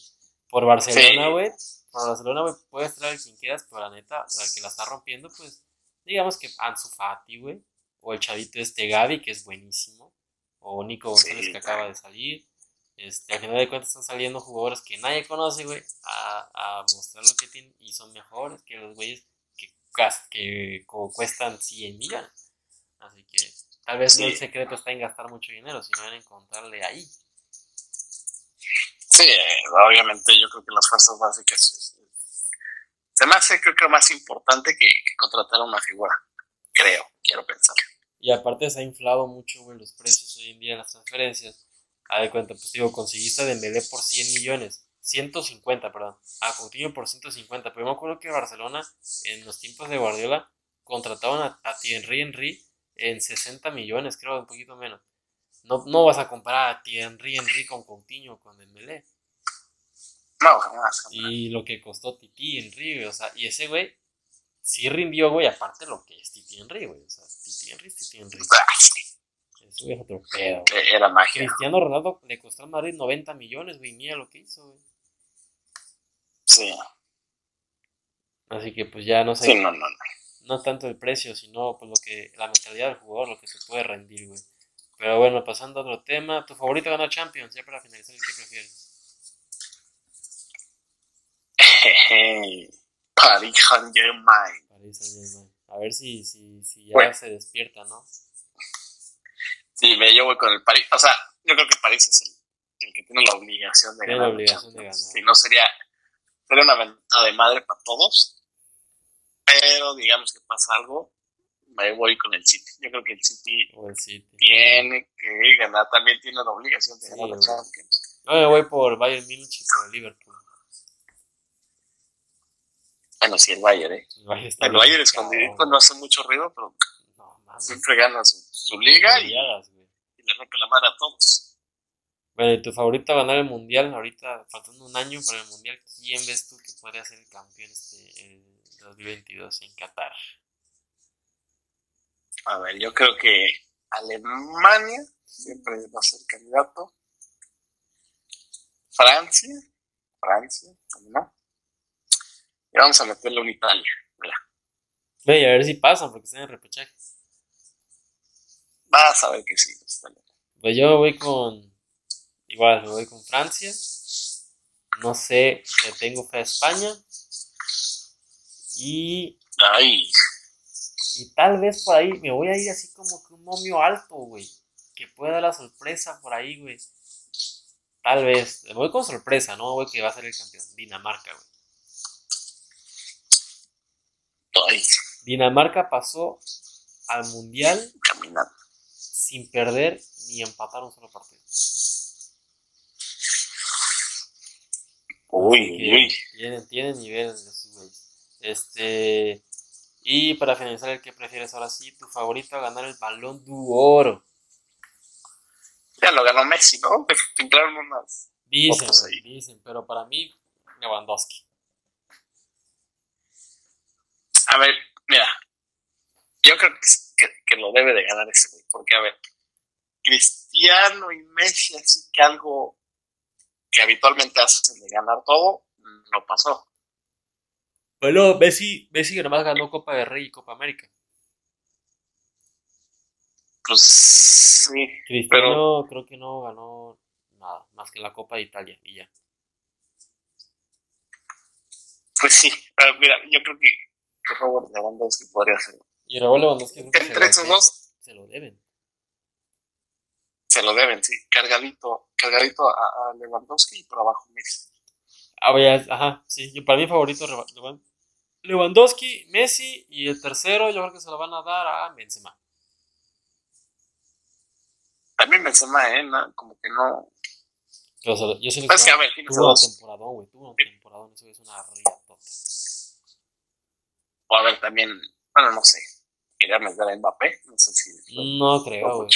por Barcelona, güey, por Barcelona, güey, puedes traer quien quieras, pero la neta, la que la está rompiendo, pues, digamos que Ansu Fati, güey, o el chavito este Gaby, que es buenísimo, o Nico González, que acaba de salir. Este, al final de cuentas están saliendo jugadores que nadie conoce, güey, a, a mostrar lo que tienen y son mejores que los güeyes que cuestan 100 millones. Así que tal vez no el secreto está en gastar mucho dinero, sino en encontrarle ahí. Sí, obviamente yo creo que las fuerzas básicas se me hace creo que más importante que, contratar a una figura, creo, quiero pensar. Y aparte se ha inflado mucho, güey, los precios hoy en día en las transferencias. A de cuenta, pues digo, conseguiste a Dembélé por 100 millones 150, perdón. A Coutinho por 150. Pero me acuerdo que Barcelona, en los tiempos de Guardiola, contrataban a, a Thierry Henry en 60 millones, creo, un poquito menos. No, no vas a comparar a Thierry Henry con Coutinho, con Dembélé. No, jamás, Y lo que costó Titi Henry, o sea, y ese güey sí rindió, güey, aparte lo que es Titi Henry, güey. O sea, Titi Henry es Titi Henry. Ah, Eso es otro pedo. Era magia. Cristiano Ronaldo le costó al Madrid 90 millones, güey, mira lo que hizo, güey. Sí. Así que pues ya no sé. Sí, no, no, no. No tanto el precio, sino pues lo que, la mentalidad del jugador, lo que se puede rendir, güey. Pero bueno, pasando a otro tema, ¿tu favorito ganar Champions? Ya para finalizar, ¿qué prefieres? Paris Saint Germain. Paris Saint Germain. A ver si, si, si ya se despierta, ¿no? Sí, me voy con el París. O sea, yo creo que París es el, el que tiene la obligación de tiene ganar. la obligación de ganar. Si no sería sería una ventaja de madre para todos. Pero digamos que pasa algo, me voy con el City. Yo creo que el City, tiene que ganar, también tiene la obligación de ganar la Champions. No, me voy por Bayern Munich y por Liverpool. Bueno, sí, el Bayern, ¿eh? El Bayern, el Bayern escondidito no hace mucho ruido, pero siempre gana su, liga y, y, le rompe la madre a todos. Bueno, ¿y tu favorito a ganar el mundial? Ahorita, faltando un año para el mundial, ¿quién ves tú que podría ser el campeón este, 2022 en Qatar. A ver, yo creo que Alemania siempre va a ser candidato. Francia, Francia, ¿no? Y vamos a meterle un Italia. Ve, a ver si pasan porque están en repechaje. Vas a ver que sí. Pues yo voy con. Igual, me voy con Francia. No sé, le tengo fe a España. Y. Ay. Y tal vez por ahí me voy a ir así como que un momio alto, güey. Que pueda dar la sorpresa por ahí, güey. Tal vez. Me voy con sorpresa, ¿no? Güey, que va a ser el campeón. Dinamarca, güey. Ay. Dinamarca pasó al mundial Caminando. sin perder ni empatar un solo partido. Uy, uy. Tienen, tienen niveles esos güeyes. Este. Y para finalizar, el que prefieres ahora sí, tu favorito a ganar el balón de oro. Ya lo ganó Messi, ¿no? Filtraron unas. Dicen, dicen, pero para mí, Lewandowski. A ver, mira, yo creo que, que, lo debe de ganar ese güey, porque a ver, Cristiano y Messi, así que algo que habitualmente hacen de ganar todo, no pasó. Bueno, Messi, Messi nomás ganó Copa de Rey y Copa América. Pues sí. Cristiano creo que no ganó nada, más que la Copa de Italia y ya. Pues sí, pero mira, yo creo que, que Robert Lewandowski podría ser. Y Robert Lewandowski Entre esos dos se lo deben. Se lo deben, sí. Cargadito, cargadito a, a Lewandowski y por abajo Messi. Ah, ya, ajá, sí. Yo, para mí favorito Lewandowski, Messi y el tercero yo creo que se lo van a dar a Benzema. También Benzema, ¿eh? como que no... Pero, yo sé pues que, a ver, tuvo una temporada, güey, tuvo una temporada, eso es una riatota. O a ver, también, bueno, no sé, quería meter a Mbappé, no sé si... No creo, güey.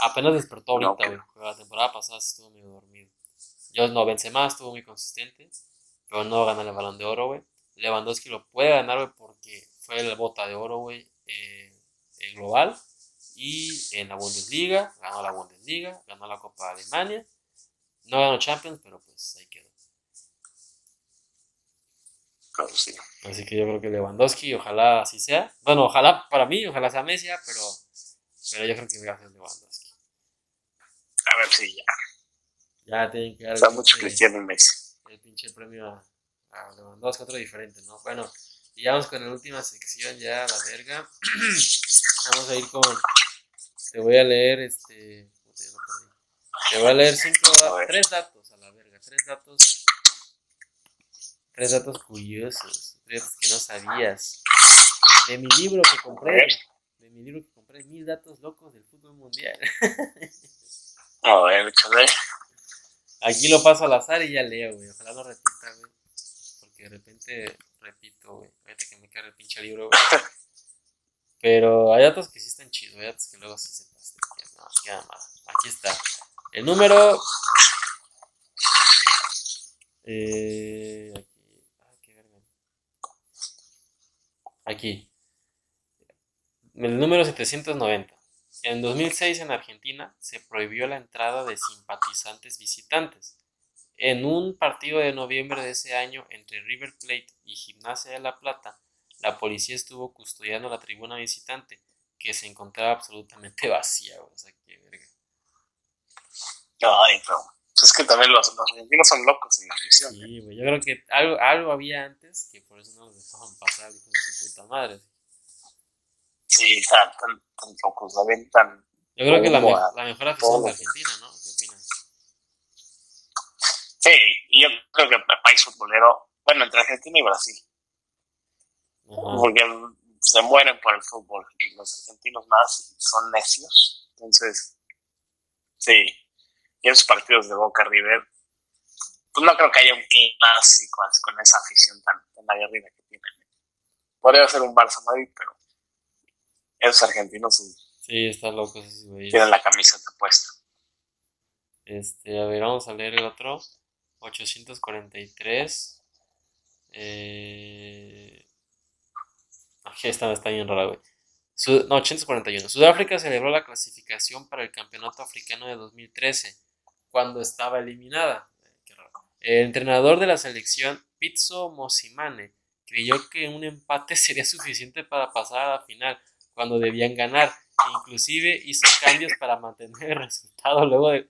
Apenas despertó ahorita, güey, pero la temporada pasada estuvo medio dormido. Yo no, Benzema estuvo muy consistente, pero no gana el Balón de Oro, güey. Lewandowski lo puede ganar, güey, porque fue la bota de oro, güey, eh, en global. Y en la Bundesliga, ganó la Bundesliga, ganó la Copa de Alemania. No ganó Champions, pero pues ahí quedó. Claro, sí. Así que yo creo que Lewandowski, ojalá así sea. Bueno, ojalá para mí, ojalá sea Messi, pero, pero yo creo que va a ser Lewandowski. A ver si ya. Ya tienen que dar. Está mucho Cristiano en Messi. El pinche premio a a Lewandowski, otro diferente, ¿no? Bueno, y vamos con la última sección ya, la verga. vamos a ir con. Te voy a leer este. Te voy a leer cinco, tres datos a la verga, tres datos. Tres datos curiosos, tres que no sabías. De mi libro que compré, de mi libro que compré, mil datos locos del fútbol mundial. A ver, Aquí lo paso al azar y ya leo, güey. Ojalá no repita, güey de repente repito, güey, fíjate que me cae el pinche libro, güey. Pero hay datos que sí están chidos, hay datos que luego sí se pasan. No, queda mal. Aquí está. El número. Eh, aquí. Ah, qué verga. Aquí. El número 790. En 2006 en Argentina se prohibió la entrada de simpatizantes visitantes. En un partido de noviembre de ese año entre River Plate y Gimnasia de La Plata, la policía estuvo custodiando la tribuna visitante, que se encontraba absolutamente vacía, o sea, qué verga. Ay, pero es que también los, argentinos son locos en la afición. Sí, güey, yo creo que algo, algo había antes que por eso no los dejaban pasar, con su puta madre. Sí, están tan, tan locos, la ven tan... Yo creo que la, la mejor afición de Argentina, ¿no? ¿Qué opinas? Sí, y yo creo que el país futbolero, bueno, entre Argentina y Brasil. Porque se mueren por el fútbol y los argentinos más son necios. Entonces, sí. Y esos partidos de Boca River, pues no creo que haya un clásico con esa afición tan, tan aguerrida que tienen. Podría ser un Barça Madrid, pero esos argentinos sí. Sí, están locos Tienen la camiseta puesta. Este, a ver, vamos a leer el otro. 843. Eh, Aquí está, está bien rara, güey. Sud- no, 841. Sudáfrica celebró la clasificación para el Campeonato Africano de 2013, cuando estaba eliminada. Qué raro. El entrenador de la selección, Pizzo Mosimane, creyó que un empate sería suficiente para pasar a la final, cuando debían ganar. Inclusive hizo cambios para mantener el resultado luego, de,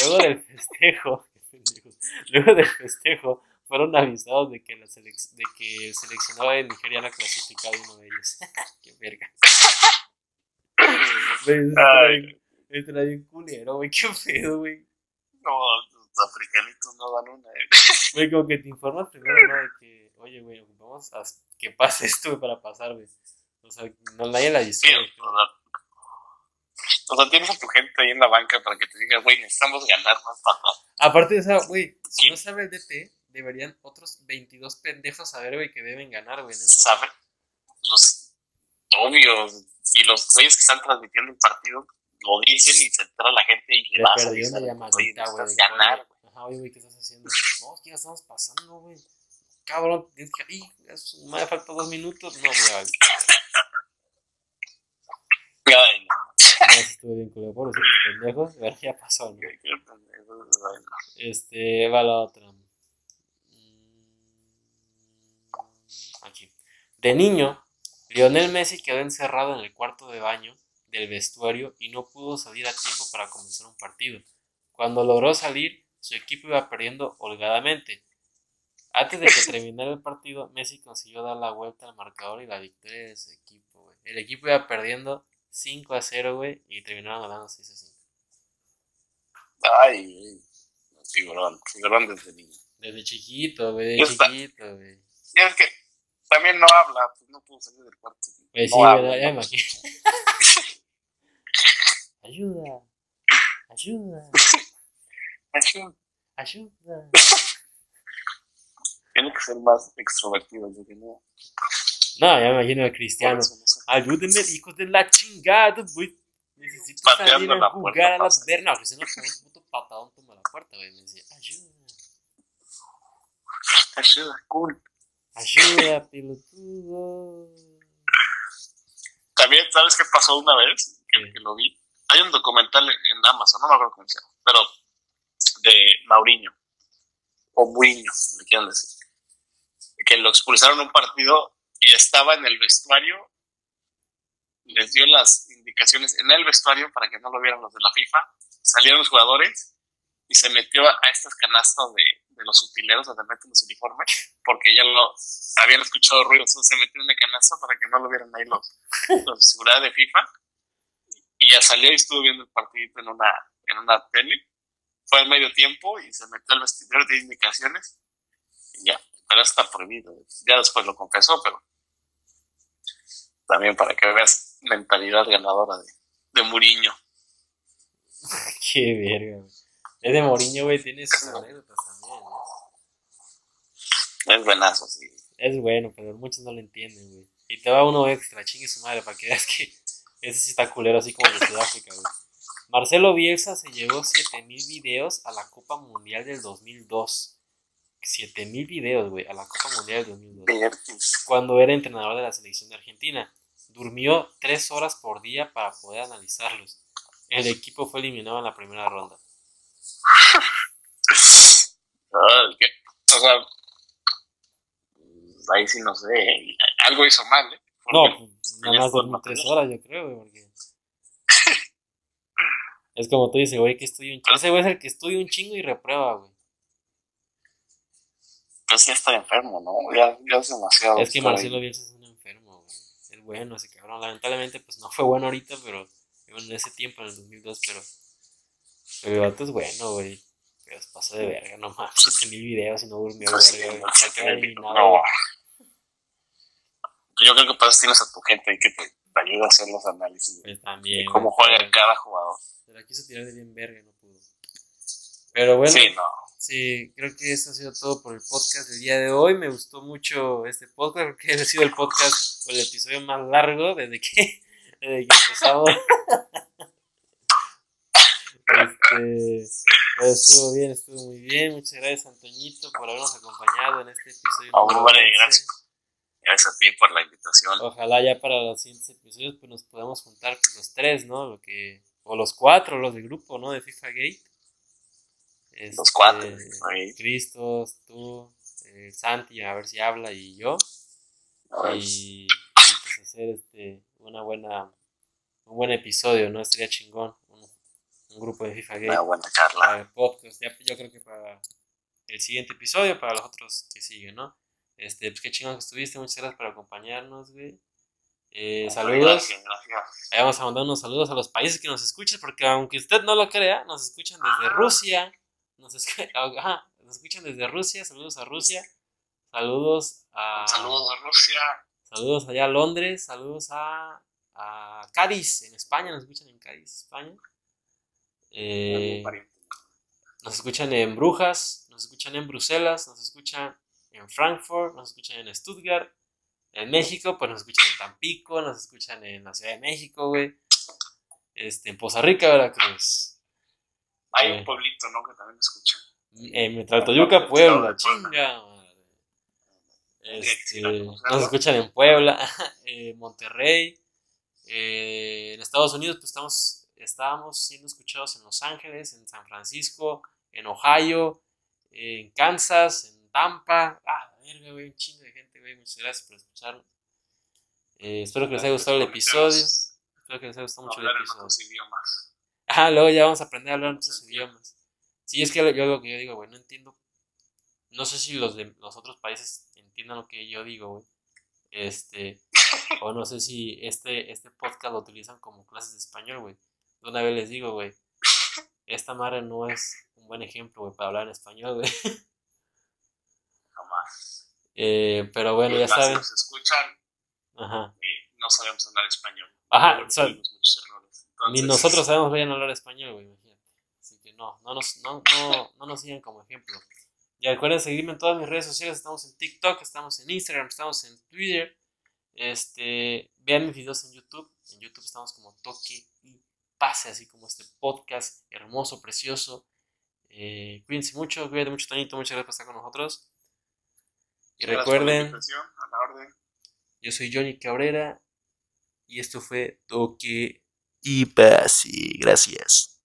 luego del festejo. luego del festejo, fueron avisados de que, la selec- de que el seleccionado de Nigeria era clasificado uno de ellos. Qué verga. Ay. bien- culero, güey. Qué pedo, güey. No, los africanitos no dan una. eh. Güey, como que te informas primero, ¿no? De que, oye, güey, ocupamos a que pase esto, para pasar, güey. O sea, no nadie la Sí, güey. o sea, tienes a tu gente ahí en la banca para que te diga, güey, necesitamos ganar más para Aparte, o sea, güey, si Sí. no sabe el DT, deberían otros 22 pendejos saber, güey, que deben ganar, güey. saber. Los obvios y los güeyes que están transmitiendo el partido lo dicen y se entera la gente y le a perdí una llamadita, güey. de ganar, oye, Ajá, güey, ¿qué estás haciendo? No, ya estamos pasando, güey. Cabrón, tienes que. Es- Me faltan dos minutos. No, mira, vale. Ay, no, No, sí estuvo bien culero. Pobrecitos pendejos. A ver, ya pasó, ay. Este, va la otra. Mm, Aquí. De niño, Lionel Messi quedó encerrado en el cuarto de baño del vestuario y no pudo salir a tiempo para comenzar un partido. Cuando logró salir, su equipo iba perdiendo holgadamente. Antes de que terminara el partido, Messi consiguió dar la vuelta al marcador y la victoria de su equipo, güey. El equipo iba perdiendo 5 a 0, güey, y terminaron ganando 6 a 5. Ay, figurón, figurón desde niño. Desde chiquito, güey, Ya de está. chiquito, güey. Y es que también no habla, pues no pudo salir del cuarto. Pues No sí, habla, ¿verdad? Ya me ¿no? imagino. ayuda, ayuda, Ayuda. ayuda. Tiene que ser más extrovertido, yo que no. Ya me imagino a Cristiano. Ayúdenme, hijos de la chingada, güey. Necesito salir a la jugar puerta, a la pasa. verga. No, Cristiano con un puto patadón toma la puerta, güey. Me decía, ayuda, Ayuda, cool. ayuda, pelotudo. También, ¿sabes qué pasó una vez? Que, lo vi. Hay un documental en Amazon, no me acuerdo cómo se llama, pero de Mauriño. O Mourinho, le quieran decir. Que lo expulsaron un partido y estaba en el vestuario. Les dio las indicaciones en el vestuario para que no lo vieran los de la FIFA. Salieron los jugadores y se metió a estas canastas de, de los utileros donde meten los uniformes porque ya lo habían escuchado ruidos. Entonces se metió en la canasta para que no lo vieran ahí los, los de seguridad de FIFA. Y ya salió y estuvo viendo el partidito en una, en una tele. Fue al medio tiempo y se metió al vestidor de indicaciones. Y ya, pero está prohibido. Ya después lo confesó, pero también para que veas mentalidad ganadora de, de Muriño. Qué verga. Es de Moriño, güey, tiene sus anécdotas también, ¿no? Es buenazo, sí. Es bueno, pero muchos no lo entienden, güey. Y te va uno extra, chingue su madre, para que veas que ese sí está culero, así como el de Sudáfrica, güey. Marcelo Bielsa se llevó 7000 videos a la Copa Mundial del 2002. 7000 videos, güey, a la Copa Mundial del 2002. Vertis. Cuando era entrenador de la selección de Argentina. Durmió 3 horas por día para poder analizarlos. El equipo fue eliminado en la primera ronda. ¿qué? O sea, ahí sí no sé. ¿eh? Algo hizo mal, ¿eh? No, Porque nada más dormí 3 material. horas, yo creo, güey, porque... Es como tú dices, güey, que estudia un chingo. Ese güey es el que estudia un chingo y reprueba, güey. Pues ya está enfermo, ¿no? Ya, ya es demasiado. Es que. Marcelo Bielsa es un enfermo, güey. Es bueno ese cabrón. Lamentablemente, pues no fue bueno ahorita, pero en ese tiempo, en el 2002, pero. Pero el vato es bueno, güey. Pero se pasó de verga, no mames. 7000 videos y no durmió, Pues sí, verga, no, Se eliminado. no. Yo creo que para eso tienes a tu gente ahí que te, te ayuda a hacer los análisis Pues de también. cómo juega pero cada jugador. Se la quiso tirar de bien verga no pudo. Pero bueno. Sí, no. Sí, creo que eso ha sido todo por el podcast del día de hoy. Me gustó mucho este podcast. Creo que ha sido el podcast o el episodio más largo desde que, desde que empezamos. este, pues estuvo bien, estuvo muy bien. Muchas gracias, Antoñito, por habernos acompañado en este episodio. Hombre, 11. gracias. Gracias a ti por la invitación. Ojalá ya para los siguientes episodios pues nos podamos juntar pues, los tres, ¿no? Lo que, o los cuatro, los del grupo, ¿no? De FIFA Gate. Los cuatro. Este, Cristos, tú, eh, Santi, a ver si habla, y yo. Y, pues hacer este, una buena, un buen episodio, ¿no? Estaría chingón. Un, grupo de FIFA Gate. Una buena charla. podcast. Ya, yo creo que para el siguiente episodio, para los otros que siguen, ¿no? Este, pues qué chingón que estuviste, muchas gracias por acompañarnos, güey. Eh, saludos. Ahí vamos a mandar unos saludos a los países que nos escuchan, porque aunque usted no lo crea, nos escuchan desde Rusia. Nos, nos escuchan desde Rusia. Saludos a Rusia. Saludos a. Saludos a Rusia. Saludos allá a Londres. Saludos a, a Cádiz, en España. Nos escuchan en Cádiz, España. Eh, nos escuchan en Brujas. Nos escuchan en Bruselas. Nos escuchan en Frankfurt, nos escuchan en Stuttgart, en México, pues nos escuchan en Tampico, nos escuchan en la Ciudad de México, güey. Este, en Poza Rica, Veracruz. Hay un eh, pueblito, ¿no? Que también escucha. En Metraltoyuca, Puebla, chinga. Este, nos escuchan en Puebla, en Monterrey, eh, en Estados Unidos, pues estamos, estábamos siendo escuchados en Los Ángeles, en San Francisco, en Ohio, en Kansas, en Tampa. Ah, verga, güey, un chingo de gente, güey. Muchas gracias por escucharnos. Eh, espero que les haya gustado el episodio. Espero que les haya gustado mucho el episodio. Ah, luego ya vamos a aprender a hablar muchos idiomas. Sí, es que yo lo que yo digo, güey, no entiendo. No sé si los de los otros países entiendan lo que yo digo, güey. Este, o no sé si este, este podcast lo utilizan como clases de español, güey. Una vez les digo, güey, esta madre no es un buen ejemplo, güey, para hablar en español, güey. Eh, pero bueno, ya saben. nos escuchan, Ajá. No sabemos hablar español. Ajá, ni nosotros sabemos bien hablar español, güey, imagínate. Así que no, no nos, no, no, no nos sigan como ejemplo. Y recuerden seguirme en todas mis redes sociales. Estamos en TikTok, estamos en Instagram, estamos en Twitter. Este, vean mis videos en YouTube. En YouTube estamos como Toque y Pase, así como este podcast hermoso, precioso. Eh, cuídense mucho, cuídate mucho, Tonito. Muchas gracias por estar con nosotros. Y recuerden, yo soy Johnny Cabrera y esto fue Toque y Pasi. Gracias.